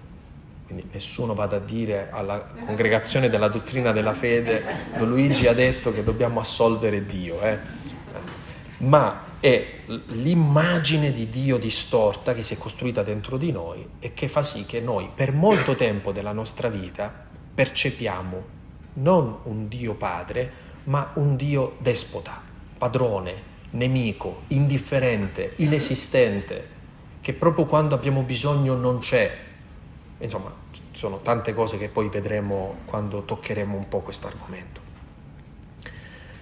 Quindi nessuno vada a dire alla congregazione della dottrina della fede, Don Luigi ha detto che dobbiamo assolvere Dio, eh? ma è l'immagine di Dio distorta che si è costruita dentro di noi e che fa sì che noi per molto tempo della nostra vita percepiamo non un Dio padre, ma un Dio despota, padrone, nemico, indifferente, inesistente, che proprio quando abbiamo bisogno non c'è. Insomma, ci sono tante cose che poi vedremo quando toccheremo un po' questo argomento.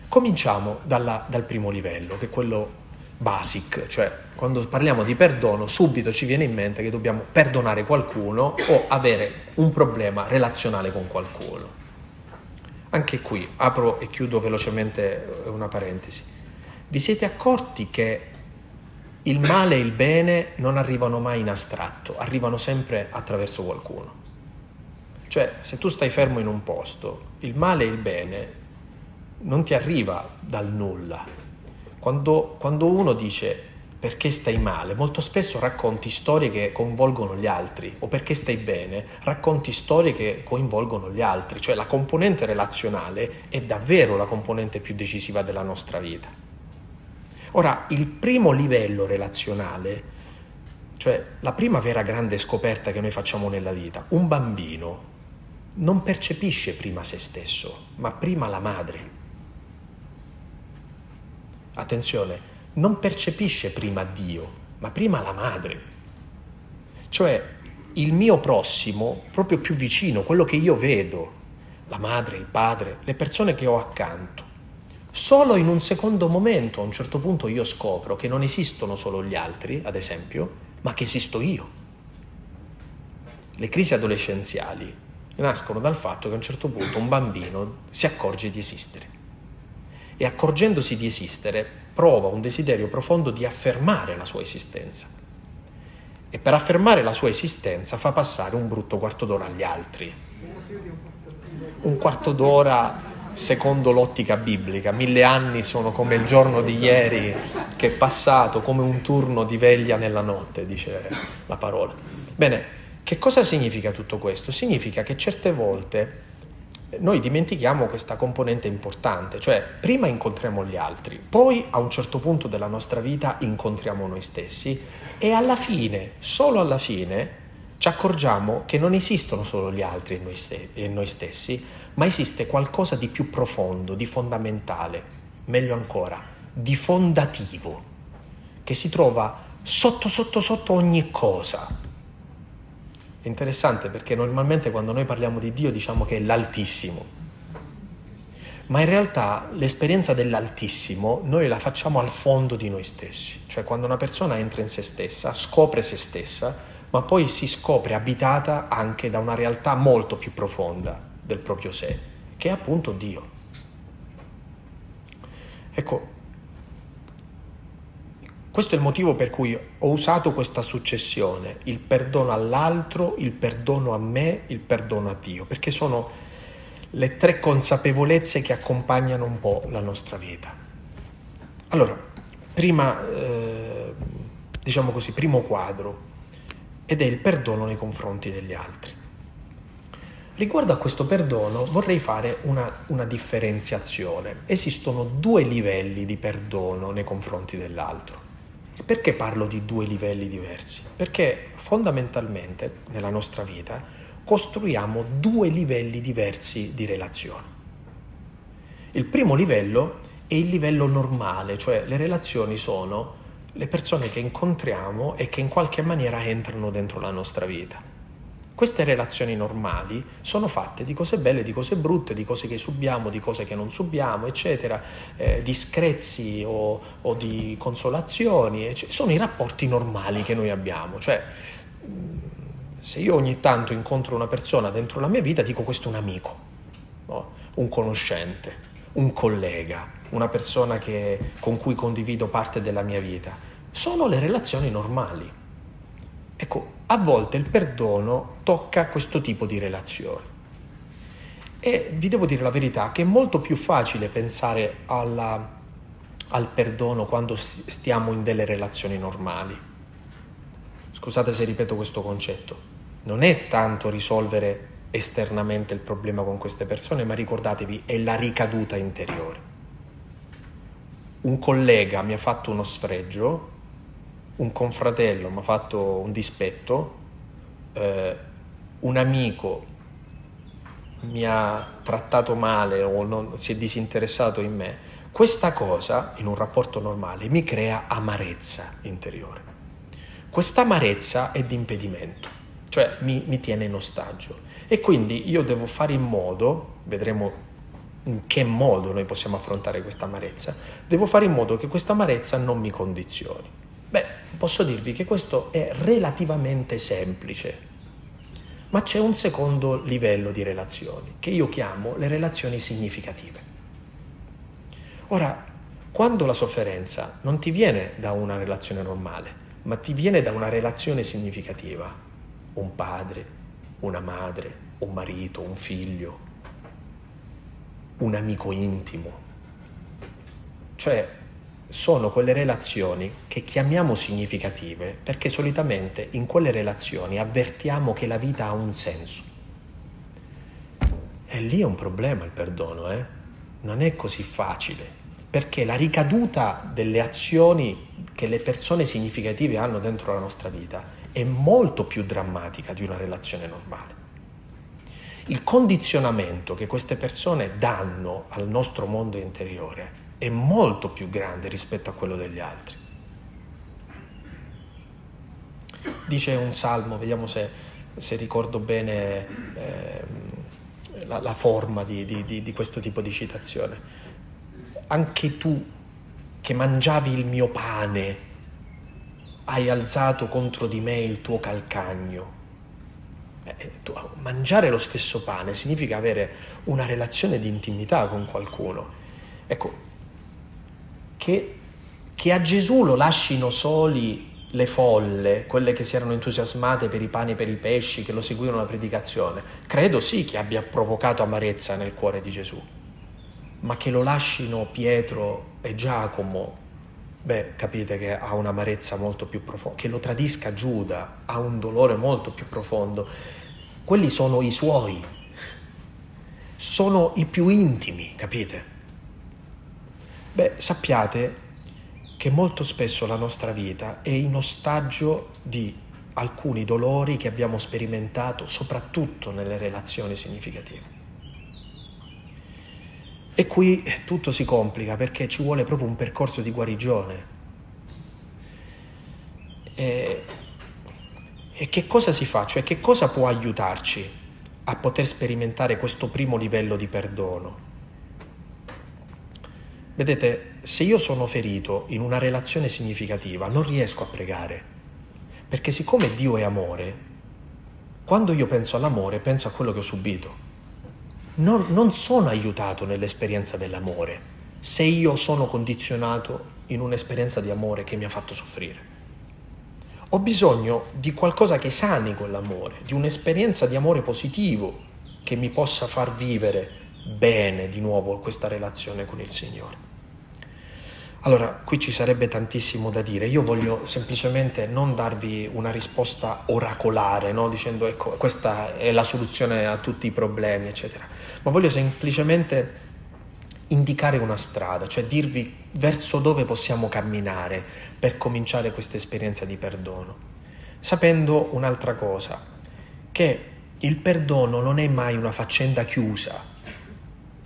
Cominciamo dalla, dal primo livello, che è quello basic, cioè quando parliamo di perdono subito ci viene in mente che dobbiamo perdonare qualcuno o avere un problema relazionale con qualcuno. Anche qui apro e chiudo velocemente una parentesi. Vi siete accorti che il male e il bene non arrivano mai in astratto, arrivano sempre attraverso qualcuno. Cioè, se tu stai fermo in un posto, il male e il bene non ti arriva dal nulla. Quando, quando uno dice perché stai male, molto spesso racconti storie che coinvolgono gli altri o perché stai bene, racconti storie che coinvolgono gli altri, cioè la componente relazionale è davvero la componente più decisiva della nostra vita. Ora, il primo livello relazionale, cioè la prima vera grande scoperta che noi facciamo nella vita, un bambino non percepisce prima se stesso, ma prima la madre. Attenzione, non percepisce prima Dio, ma prima la madre. Cioè il mio prossimo, proprio più vicino, quello che io vedo, la madre, il padre, le persone che ho accanto. Solo in un secondo momento, a un certo punto, io scopro che non esistono solo gli altri, ad esempio, ma che esisto io. Le crisi adolescenziali nascono dal fatto che a un certo punto un bambino si accorge di esistere e accorgendosi di esistere prova un desiderio profondo di affermare la sua esistenza. E per affermare la sua esistenza fa passare un brutto quarto d'ora agli altri. Un quarto d'ora secondo l'ottica biblica. Mille anni sono come il giorno di ieri che è passato, come un turno di veglia nella notte, dice la parola. Bene, che cosa significa tutto questo? Significa che certe volte noi dimentichiamo questa componente importante, cioè prima incontriamo gli altri, poi a un certo punto della nostra vita incontriamo noi stessi e alla fine, solo alla fine, ci accorgiamo che non esistono solo gli altri e noi, st- noi stessi, ma esiste qualcosa di più profondo, di fondamentale, meglio ancora, di fondativo, che si trova sotto sotto sotto ogni cosa. È interessante perché normalmente quando noi parliamo di Dio diciamo che è l'Altissimo, ma in realtà l'esperienza dell'Altissimo noi la facciamo al fondo di noi stessi, cioè quando una persona entra in se stessa, scopre se stessa, ma poi si scopre abitata anche da una realtà molto più profonda del proprio sé, che è appunto Dio. Ecco, questo è il motivo per cui ho usato questa successione, il perdono all'altro, il perdono a me, il perdono a Dio, perché sono le tre consapevolezze che accompagnano un po' la nostra vita. Allora, prima, eh, diciamo così, primo quadro, ed è il perdono nei confronti degli altri. Riguardo a questo perdono vorrei fare una, una, differenziazione. Esistono due livelli di perdono nei confronti dell'altro. Perché parlo di due livelli diversi? Perché fondamentalmente nella nostra vita costruiamo due livelli diversi di relazione. Il primo livello è il livello normale, cioè le relazioni sono le persone che incontriamo e che in qualche maniera entrano dentro la nostra vita. Queste relazioni normali sono fatte di cose belle, di cose brutte, di cose che subiamo, di cose che non subiamo, eccetera, eh, di screzzi o, o di consolazioni, eccetera. sono i rapporti normali che noi abbiamo. Cioè, se io ogni tanto incontro una persona dentro la mia vita, dico questo è un amico, no? un conoscente, un collega, una persona che, con cui condivido parte della mia vita. Sono le relazioni normali. Ecco, a volte il perdono tocca questo tipo di relazioni. E vi devo dire la verità che è molto più facile pensare alla, al perdono quando stiamo in delle relazioni normali. Scusate se ripeto questo concetto. Non è tanto risolvere esternamente il problema con queste persone, ma ricordatevi, è la ricaduta interiore. Un collega mi ha fatto uno sfregio, un confratello mi ha fatto un dispetto, eh, un amico mi ha trattato male o non, si è disinteressato in me, questa cosa in un rapporto normale mi crea amarezza interiore. questa amarezza è di impedimento, cioè mi, mi tiene in ostaggio. E quindi io devo fare in modo, vedremo in che modo noi possiamo affrontare questa amarezza, devo fare in modo che questa amarezza non mi condizioni. Posso dirvi che questo è relativamente semplice, ma c'è un secondo livello di relazioni, che io chiamo le relazioni significative. Ora, quando la sofferenza non ti viene da una relazione normale, ma ti viene da una relazione significativa, un padre, una madre, un marito, un figlio, un amico intimo, cioè sono quelle relazioni che chiamiamo significative perché solitamente in quelle relazioni avvertiamo che la vita ha un senso. E lì è un problema il perdono, eh? Non è così facile, perché la ricaduta delle azioni che le persone significative hanno dentro la nostra vita è molto più drammatica di una relazione normale. Il condizionamento che queste persone danno al nostro mondo interiore è molto più grande rispetto a quello degli altri. Dice un salmo, vediamo se, se ricordo bene eh, la, la, forma di, di, di, di questo tipo di citazione. Anche tu che mangiavi il mio pane, hai alzato contro di me il tuo calcagno. Eh, tu, mangiare lo stesso pane significa avere una relazione di intimità con qualcuno. Ecco, che, che a Gesù lo lascino soli le folle, quelle che si erano entusiasmate per i pani e per i pesci, che lo seguivano la predicazione, credo sì che abbia provocato amarezza nel cuore di Gesù. Ma che lo lascino Pietro e Giacomo, beh, capite che ha un'amarezza molto più profonda. Che lo tradisca Giuda, ha un dolore molto più profondo. Quelli sono i suoi, sono i più intimi, capite? Beh, sappiate che molto spesso la nostra vita è in ostaggio di alcuni dolori che abbiamo sperimentato soprattutto nelle relazioni significative. E qui tutto si complica perché ci vuole proprio un percorso di guarigione. E, e che cosa si fa? Cioè che cosa può aiutarci a poter sperimentare questo primo livello di perdono? Vedete, se io sono ferito in una relazione significativa, non riesco a pregare, perché siccome Dio è amore, quando io penso all'amore penso a quello che ho subito. Non, non sono aiutato nell'esperienza dell'amore se io sono condizionato in un'esperienza di amore che mi ha fatto soffrire. Ho bisogno di qualcosa che sani quell'amore, di un'esperienza di amore positivo che mi possa far vivere bene di nuovo questa relazione con il Signore. Allora, qui ci sarebbe tantissimo da dire. Io voglio semplicemente non darvi una risposta oracolare, no? dicendo ecco, questa è la soluzione a tutti i problemi, eccetera, ma voglio semplicemente indicare una strada, cioè dirvi verso dove possiamo camminare per cominciare questa esperienza di perdono, sapendo un'altra cosa, che il perdono non è mai una faccenda chiusa.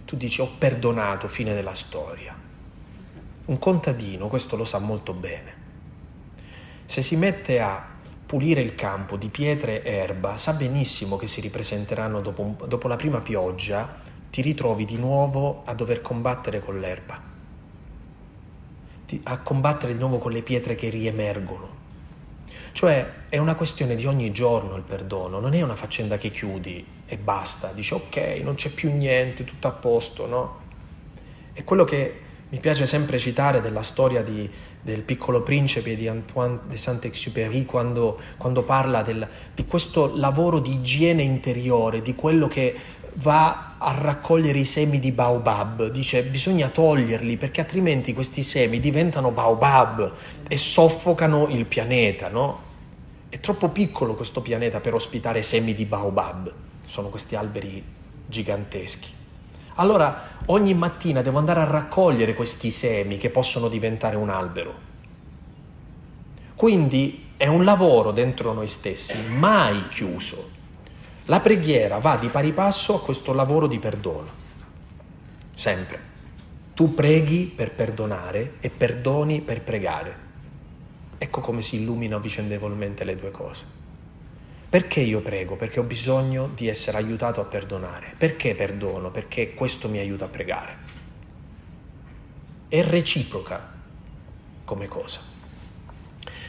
Tu dici ho perdonato, fine della storia un contadino questo lo sa molto bene. Se si mette a pulire il campo di pietre e erba, sa benissimo che si ripresenteranno dopo, dopo la prima pioggia, ti ritrovi di nuovo a dover combattere con l'erba, a combattere di nuovo con le pietre che riemergono. Cioè è una questione di ogni giorno il perdono, non è una faccenda che chiudi e basta, dici ok, non c'è più niente, tutto a posto, no? È quello che mi piace sempre citare della storia di, del piccolo principe di Antoine de Saint-Exupéry quando, quando parla del, di questo lavoro di igiene interiore, di quello che va a raccogliere i semi di baobab, dice bisogna toglierli perché altrimenti questi semi diventano baobab e soffocano il pianeta, no? È troppo piccolo questo pianeta per ospitare semi di baobab, sono questi alberi giganteschi. Allora ogni mattina devo andare a raccogliere questi semi che possono diventare un albero. Quindi è un lavoro dentro noi stessi, mai chiuso. La preghiera va di pari passo a questo lavoro di perdono. Sempre. Tu preghi per perdonare e perdoni per pregare. ecco come si illuminano vicendevolmente le due cose. Perché io prego? Perché ho bisogno di essere aiutato a perdonare. Perché perdono? Perché questo mi aiuta a pregare. È reciproca come cosa.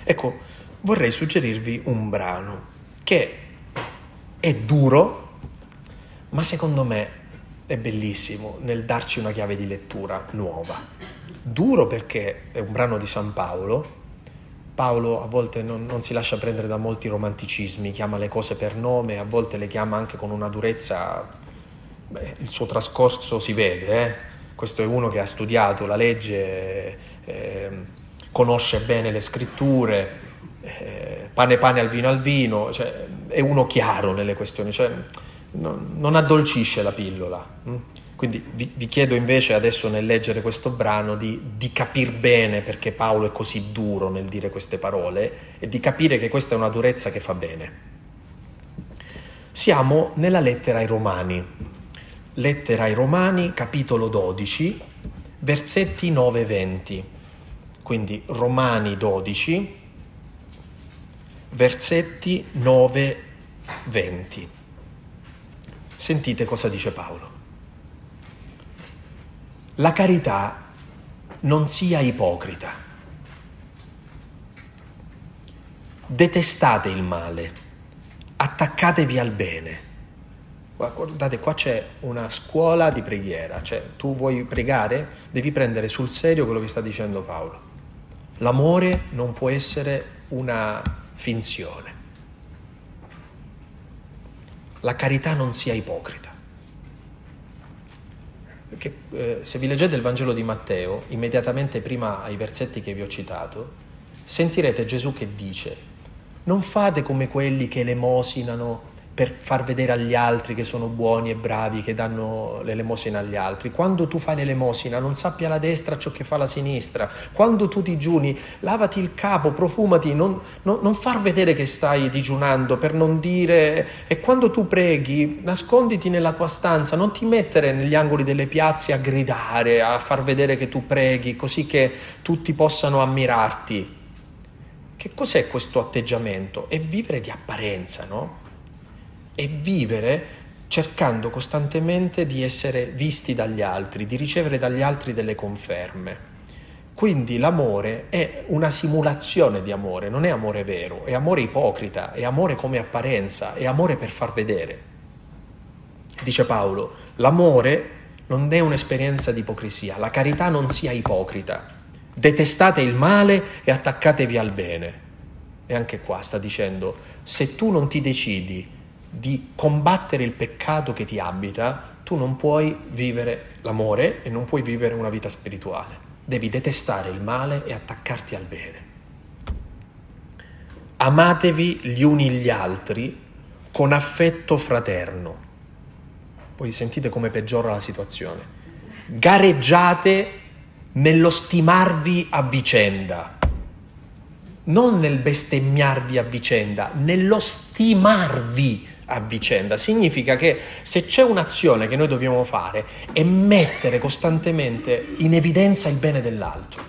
Ecco, vorrei suggerirvi un brano che è duro, ma secondo me è bellissimo nel darci una chiave di lettura nuova. Duro perché è un brano di San Paolo. Paolo a volte non, non, si lascia prendere da molti romanticismi, chiama le cose per nome, a volte le chiama anche con una durezza, beh, il suo trascorso si vede, eh? questo è uno che ha studiato la legge, eh, conosce bene le scritture, eh, pane pane al vino al vino, cioè, è uno chiaro nelle questioni, cioè, non, non addolcisce la pillola. Mm? Quindi vi, vi, chiedo invece adesso nel leggere questo brano di, di capire bene perché Paolo è così duro nel dire queste parole e di capire che questa è una durezza che fa bene. Siamo nella lettera ai Romani, lettera ai Romani, capitolo 12, versetti 9 e 20. Quindi Romani 12, versetti 9 e 20. Sentite cosa dice Paolo. La carità non sia ipocrita. Detestate il male, attaccatevi al bene. Guardate, qua c'è una scuola di preghiera, cioè tu vuoi pregare, devi prendere sul serio quello che sta dicendo Paolo. L'amore non può essere una finzione la carità non sia ipocrita. Perché eh, se vi leggete il Vangelo di Matteo, immediatamente prima ai versetti che vi ho citato, sentirete Gesù che dice, non fate come quelli che elemosinano per far vedere agli altri che sono buoni e bravi, che danno l'elemosina agli altri. Quando tu fai l'elemosina non sappia la destra ciò che fa la sinistra. Quando tu digiuni, lavati il capo, profumati, non, non, non far vedere che stai digiunando per non dire... E quando tu preghi, nasconditi nella tua stanza, non ti mettere negli angoli delle piazze a gridare, a far vedere che tu preghi, così che tutti possano ammirarti. Che cos'è questo atteggiamento? È vivere di apparenza, no? E vivere cercando costantemente di essere visti dagli altri, di ricevere dagli altri delle conferme. Quindi l'amore è una simulazione di amore, non è amore vero, è amore ipocrita, è amore come apparenza, è amore per far vedere. Dice Paolo, l'amore non è un'esperienza di ipocrisia, la carità non sia ipocrita. Detestate il male e attaccatevi al bene. E anche qua sta dicendo, se tu non ti decidi di combattere il peccato che ti abita, tu non puoi vivere l'amore e non puoi vivere una vita spirituale. Devi detestare il male e attaccarti al bene. Amatevi gli uni gli altri con affetto fraterno. Poi sentite come peggiora la situazione. Gareggiate nello stimarvi a vicenda non nel bestemmiarvi a vicenda, nello stimarvi a vicenda. Significa che se c'è un'azione che noi dobbiamo fare è mettere costantemente in evidenza il bene dell'altro,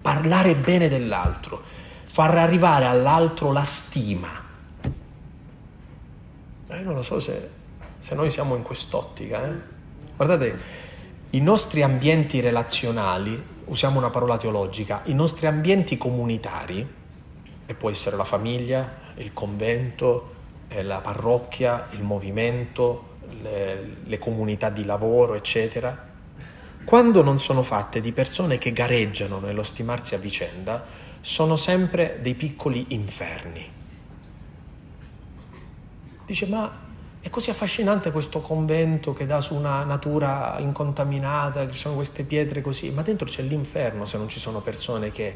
parlare bene dell'altro, far arrivare all'altro la stima. Eh, non lo so se, se, noi siamo in quest'ottica. Eh? Guardate, i nostri ambienti relazionali, usiamo una parola teologica, i nostri ambienti comunitari, e può essere la famiglia, il convento, la parrocchia, il movimento, le, le comunità di lavoro, eccetera, quando non sono fatte di persone che gareggiano nello stimarsi a vicenda, sono sempre dei piccoli inferni. Dice, ma è così affascinante questo convento che dà su una natura incontaminata, ci sono queste pietre così, ma dentro c'è l'inferno se non ci sono persone che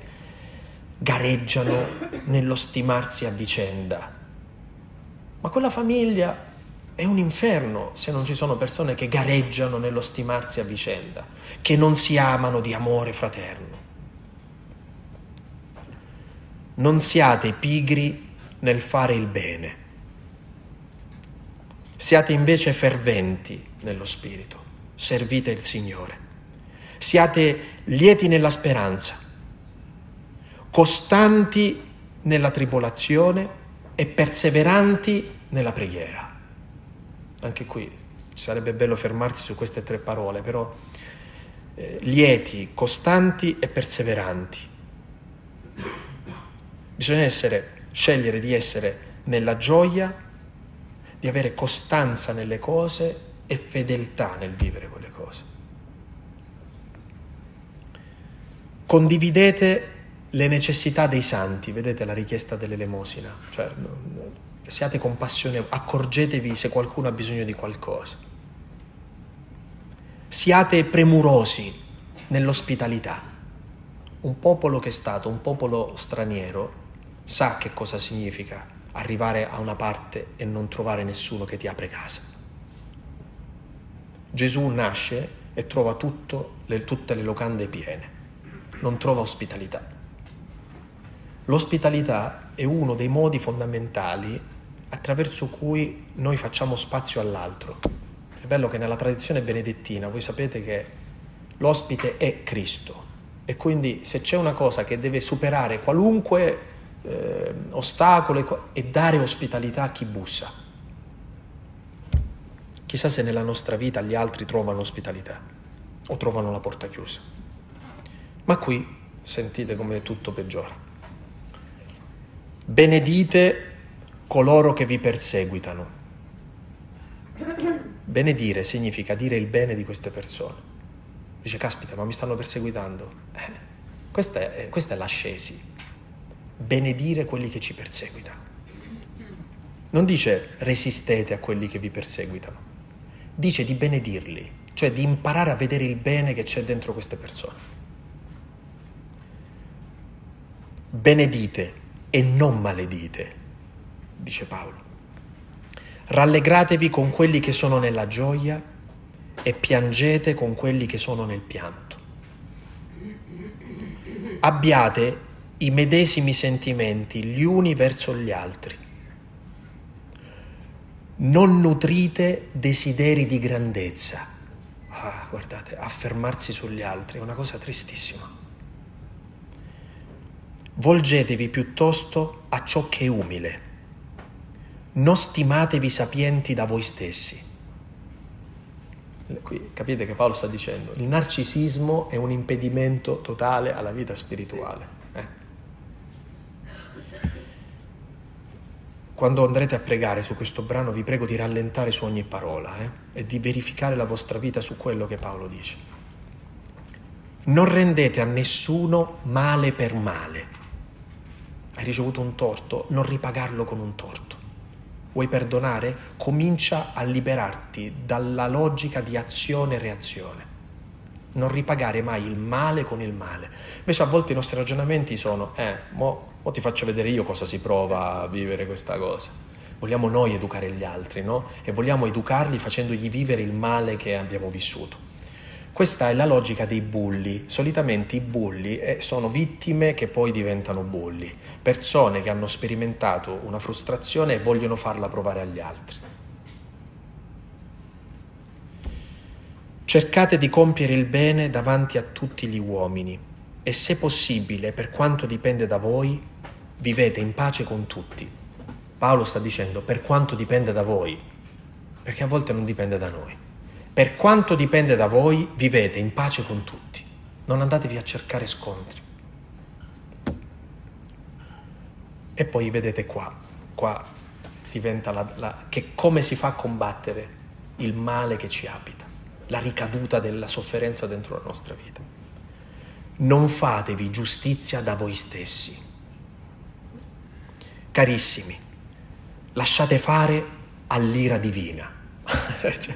gareggiano nello stimarsi a vicenda. Ma quella famiglia è un inferno se non ci sono persone che gareggiano nello stimarsi a vicenda, che non si amano di amore fraterno. Non siate pigri nel fare il bene, siate invece ferventi nello spirito, servite il Signore, siate lieti nella speranza, costanti nella tribolazione e perseveranti nella preghiera. Anche qui sarebbe bello fermarsi su queste tre parole, però eh, lieti, costanti e perseveranti. Bisogna essere, scegliere di essere nella gioia, di avere costanza nelle cose e fedeltà nel vivere quelle cose. Condividete le necessità dei santi, vedete la richiesta dell'elemosina, cioè siate compassionevoli, accorgetevi se qualcuno ha bisogno di qualcosa. Siate premurosi nell'ospitalità. Un popolo che è stato un popolo straniero sa che cosa significa arrivare a una parte e non trovare nessuno che ti apre casa. Gesù nasce e trova tutto, le, tutte le locande piene, non trova ospitalità. L'ospitalità è uno dei modi fondamentali attraverso cui noi facciamo spazio all'altro. È bello che nella tradizione benedettina voi sapete che l'ospite è Cristo e quindi se c'è una cosa che deve superare qualunque eh, ostacolo è dare ospitalità a chi bussa. Chissà se nella nostra vita gli altri trovano ospitalità o trovano la porta chiusa. Ma qui sentite come tutto peggiora. Benedite coloro che vi perseguitano. Benedire significa dire il bene di queste persone. Dice, caspita, ma mi stanno perseguitando. Eh, questa, è, questa è l'ascesi. Benedire quelli che ci perseguitano. Non dice resistete a quelli che vi perseguitano. Dice di benedirli, cioè di imparare a vedere il bene che c'è dentro queste persone. Benedite e non maledite, dice Paolo. Rallegratevi con quelli che sono nella gioia e piangete con quelli che sono nel pianto. Abbiate i medesimi sentimenti gli uni verso gli altri. Non nutrite desideri di grandezza. Ah, guardate, affermarsi sugli altri è una cosa tristissima. Volgetevi piuttosto a ciò che è umile. Non stimatevi sapienti da voi stessi. Qui capite che Paolo sta dicendo, il narcisismo è un impedimento totale alla vita spirituale. Eh? Quando andrete a pregare su questo brano vi prego di rallentare su ogni parola eh? e di verificare la vostra vita su quello che Paolo dice. Non rendete a nessuno male per male hai ricevuto un torto, non ripagarlo con un torto. Vuoi perdonare? Comincia a liberarti dalla logica di azione e reazione. Non ripagare mai il male con il male. Invece a volte i nostri ragionamenti sono, eh, mo, mo ti faccio vedere io cosa si prova a vivere questa cosa. Vogliamo noi educare gli altri, no? E vogliamo educarli facendogli vivere il male che abbiamo vissuto. Questa è la logica dei bulli. Solitamente i bulli eh, sono vittime che poi diventano bulli, persone che hanno sperimentato una frustrazione e vogliono farla provare agli altri. Cercate di compiere il bene davanti a tutti gli uomini e se possibile, per quanto dipende da voi, vivete in pace con tutti. Paolo sta dicendo per quanto dipende da voi, perché a volte non dipende da noi. Per quanto dipende da voi, vivete in pace con tutti. Non andatevi a cercare scontri. E poi vedete qua, qua diventa la, la, che come si fa a combattere il male che ci abita, la ricaduta della sofferenza dentro la nostra vita. Non fatevi giustizia da voi stessi. Carissimi, lasciate fare all'ira divina. cioè,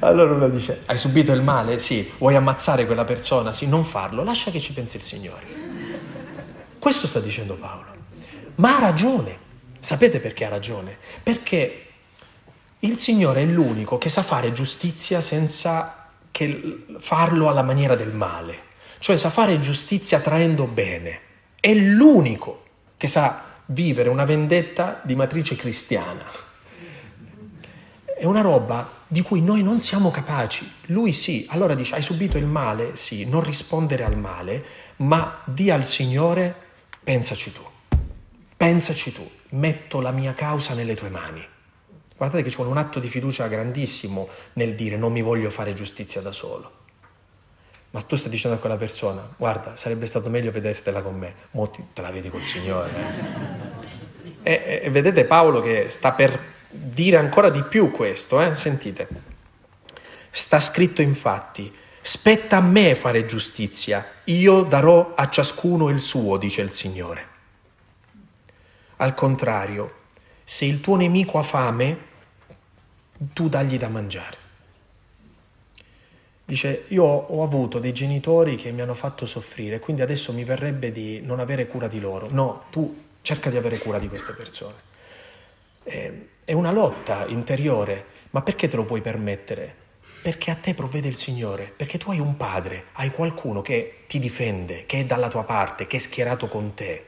allora uno dice, hai subito il male? Sì. Vuoi ammazzare quella persona? Sì, non farlo, lascia che ci pensi il Signore. Questo sta dicendo Paolo. Ma ha ragione. Sapete perché ha ragione? Perché il Signore è l'unico che sa fare giustizia senza farlo alla maniera del male. Cioè sa fare giustizia traendo bene. È l'unico che sa vivere una vendetta di matrice cristiana. È una roba di cui noi non siamo capaci. Lui sì, allora dice, hai subito il male? Sì, non rispondere al male, ma di al Signore pensaci tu, pensaci tu, metto la mia causa nelle tue mani. Guardate che c'è un atto di fiducia grandissimo nel dire non mi voglio fare giustizia da solo. Ma tu stai dicendo a quella persona, guarda, sarebbe stato meglio vedertela con me, mo te la vedi col Signore. Eh? E, e, vedete Paolo che sta per dire ancora di più questo, eh? sentite. Sta scritto infatti, spetta a me fare giustizia, io darò a ciascuno il suo, dice il Signore. Al contrario, se il tuo nemico ha fame, tu dagli da mangiare. Dice, io ho avuto dei genitori che mi hanno fatto soffrire, quindi adesso mi verrebbe di non avere cura di loro. No, tu cerca di avere cura di queste persone. È una lotta interiore, ma perché te lo puoi permettere? Perché a te provvede il Signore, perché tu hai un padre, hai qualcuno che ti difende, che è dalla tua parte, che è schierato con te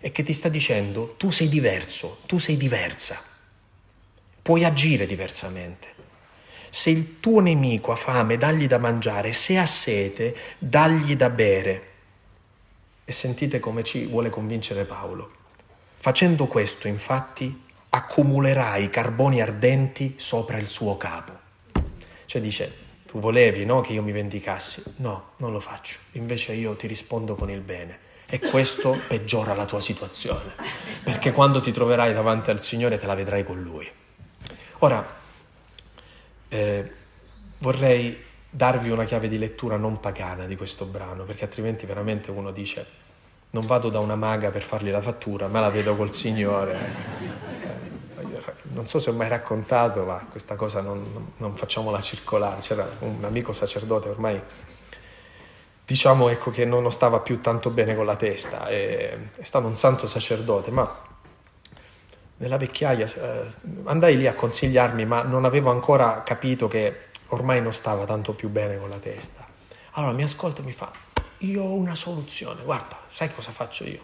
e che ti sta dicendo tu sei diverso, tu sei diversa puoi agire diversamente. Se il tuo nemico ha fame, dagli da mangiare, se ha sete, dagli da bere. E sentite come ci vuole convincere Paolo. Facendo questo, infatti, accumulerai carboni ardenti sopra il suo capo. Cioè dice, tu volevi no, che io mi vendicassi? No, non lo faccio. Invece io ti rispondo con il bene. E questo peggiora la tua situazione. Perché quando ti troverai davanti al Signore te la vedrai con Lui. Ora, eh, vorrei darvi una chiave di lettura non pagana di questo brano, perché altrimenti veramente uno dice non vado da una maga per fargli la fattura, ma la vedo col Signore. Non so se ho mai raccontato, ma questa cosa non, non facciamola circolare. C'era un amico sacerdote ormai diciamo ecco che non stava più tanto bene con la testa, è, è stato un santo sacerdote, ma nella vecchiaia eh, andai lì a consigliarmi, ma non avevo ancora capito che ormai non stava tanto più bene con la testa. Allora mi ascolta e mi fa, io ho una soluzione, guarda, sai cosa faccio io?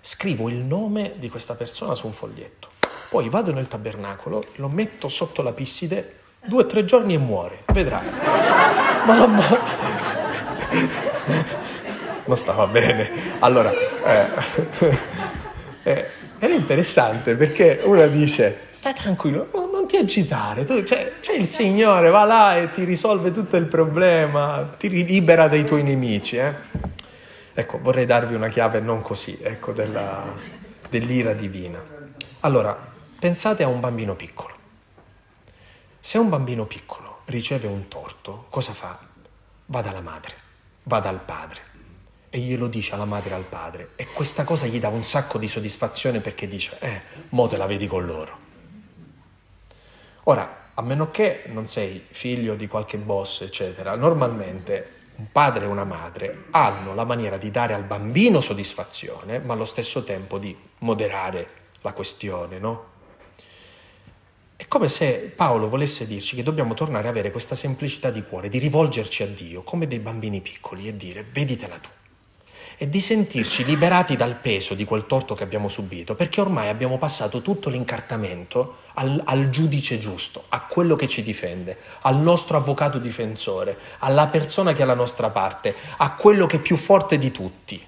Scrivo il nome di questa persona su un foglietto, poi vado nel tabernacolo, lo metto sotto la pisside, due o tre giorni e muore, vedrai. Mamma! non stava bene. Allora, eh, eh, era interessante perché una dice, stai tranquillo, non ti agitare, tu, cioè, c'è il Signore, va là e ti risolve tutto il problema, ti libera dai tuoi nemici. Eh? Ecco, vorrei darvi una chiave non così, ecco, della, dell'ira divina. Allora, pensate a un bambino piccolo. Se un bambino piccolo riceve un torto, cosa fa? Va dalla madre, va dal padre e glielo dice alla madre e al padre e questa cosa gli dà un sacco di soddisfazione perché dice, eh, mo te la vedi con loro. Ora, a meno che non sei figlio di qualche boss, eccetera, normalmente un padre e una madre hanno la maniera di dare al bambino soddisfazione, ma allo stesso tempo di moderare la questione, no? È come se Paolo volesse dirci che dobbiamo tornare ad avere questa semplicità di cuore, di rivolgerci a Dio come dei bambini piccoli e dire veditela tu e di sentirci liberati dal peso di quel torto che abbiamo subito, perché ormai abbiamo passato tutto l'incartamento al, al, giudice giusto, a quello che ci difende, al nostro avvocato difensore, alla persona che è alla nostra parte, a quello che è più forte di tutti.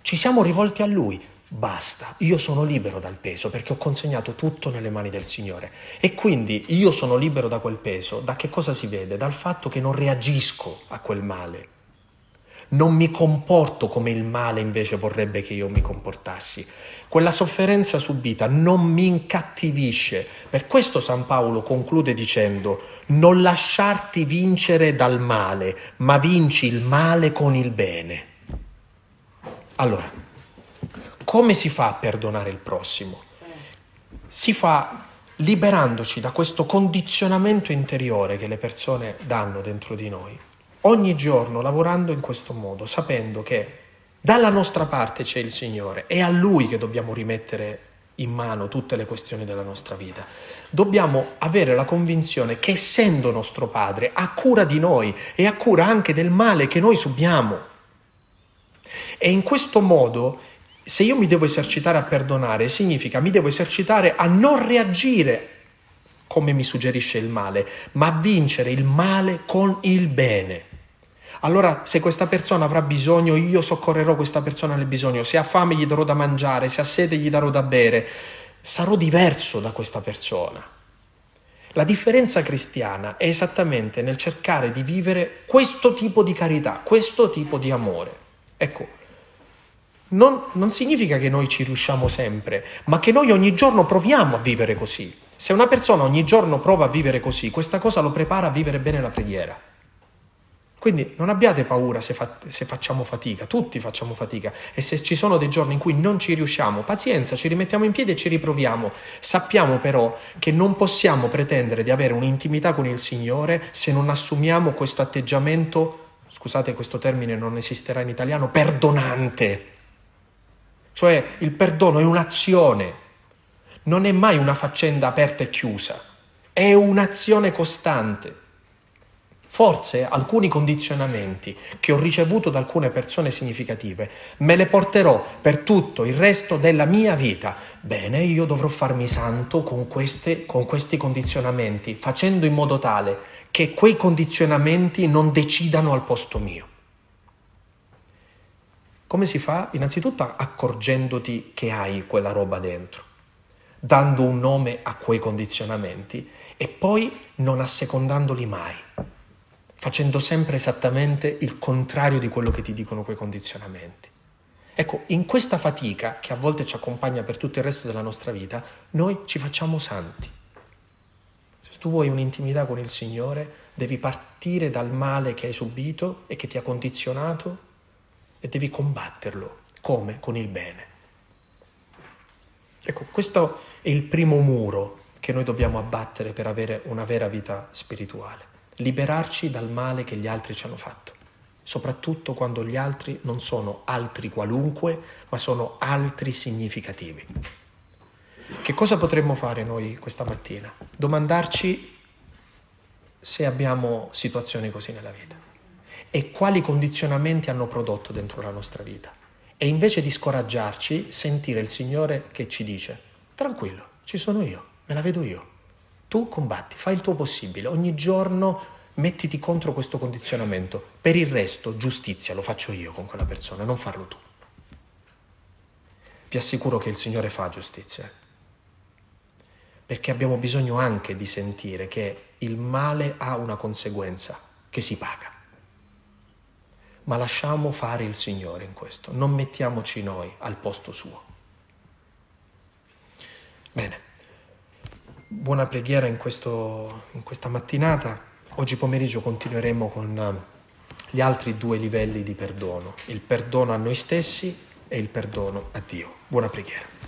Ci siamo rivolti a lui. Basta, io sono libero dal peso perché ho consegnato tutto nelle mani del Signore. E quindi io sono libero da quel peso. Da che cosa si vede? Dal fatto che non reagisco a quel male non mi comporto come il male invece vorrebbe che io mi comportassi. Quella sofferenza subita non mi incattivisce. Per questo San Paolo conclude dicendo non lasciarti vincere dal male, ma vinci il male con il bene. Allora, come si fa a perdonare il prossimo? Si fa liberandoci da questo condizionamento interiore che le persone danno dentro di noi ogni giorno lavorando in questo modo, sapendo che dalla nostra parte c'è il Signore, è a Lui che dobbiamo rimettere in mano tutte le questioni della nostra vita. Dobbiamo avere la convinzione che essendo nostro Padre ha cura di noi e ha cura anche del male che noi subiamo. E in questo modo, se io mi devo esercitare a perdonare, significa mi devo esercitare a non reagire come mi suggerisce il male, ma a vincere il male con il bene Allora se questa persona avrà bisogno, io soccorrerò questa persona nel bisogno, se ha fame gli darò da mangiare, se ha sete gli darò da bere, sarò diverso da questa persona. La differenza cristiana è esattamente nel cercare di vivere questo tipo di carità, questo tipo di amore. Ecco, non, non, significa che noi ci riusciamo sempre, ma che noi ogni giorno proviamo a vivere così. Se una persona ogni giorno prova a vivere così, questa cosa lo prepara a vivere bene la preghiera. Quindi non abbiate paura se, fa, se, facciamo fatica, tutti facciamo fatica e se ci sono dei giorni in cui non ci riusciamo, pazienza, ci rimettiamo in piedi e ci riproviamo. Sappiamo però che non possiamo pretendere di avere un'intimità con il Signore se non assumiamo questo atteggiamento, scusate questo termine non esisterà in italiano, perdonante. Cioè il perdono è un'azione, non è mai una faccenda aperta e chiusa, è un'azione costante. Forse alcuni condizionamenti che ho ricevuto da alcune persone significative me le porterò per tutto il resto della mia vita. Bene, io dovrò farmi santo con, queste, con questi condizionamenti, facendo in modo tale che quei condizionamenti non decidano al posto mio. Come si fa? Innanzitutto accorgendoti che hai quella roba dentro, dando un nome a quei condizionamenti e poi non assecondandoli mai facendo sempre esattamente il contrario di quello che ti dicono quei condizionamenti. Ecco, in questa fatica che a volte ci accompagna per tutto il resto della nostra vita, noi ci facciamo santi. Se tu vuoi un'intimità con il Signore, devi partire dal male che hai subito e che ti ha condizionato e devi combatterlo. Come? Con il bene. Ecco, questo è il primo muro che noi dobbiamo abbattere per avere una vera vita spirituale liberarci dal male che gli altri ci hanno fatto, soprattutto quando gli altri non sono altri qualunque, ma sono altri significativi. Che cosa potremmo fare noi questa mattina? Domandarci se abbiamo situazioni così nella vita e quali condizionamenti hanno prodotto dentro la nostra vita. E invece di scoraggiarci, sentire il Signore che ci dice, tranquillo, ci sono io, me la vedo io. Tu combatti, fai il tuo possibile, ogni giorno mettiti contro questo condizionamento. Per il resto, giustizia lo faccio io con quella persona, non farlo tu. Vi assicuro che il Signore fa giustizia, perché abbiamo bisogno anche di sentire che il male ha una conseguenza che si paga. Ma lasciamo fare il Signore in questo, non mettiamoci noi al posto suo. Bene buona preghiera in, questo, in questa mattinata. Oggi pomeriggio continueremo con eh, gli altri due livelli di perdono, il perdono a noi stessi e il perdono a Dio. Buona preghiera.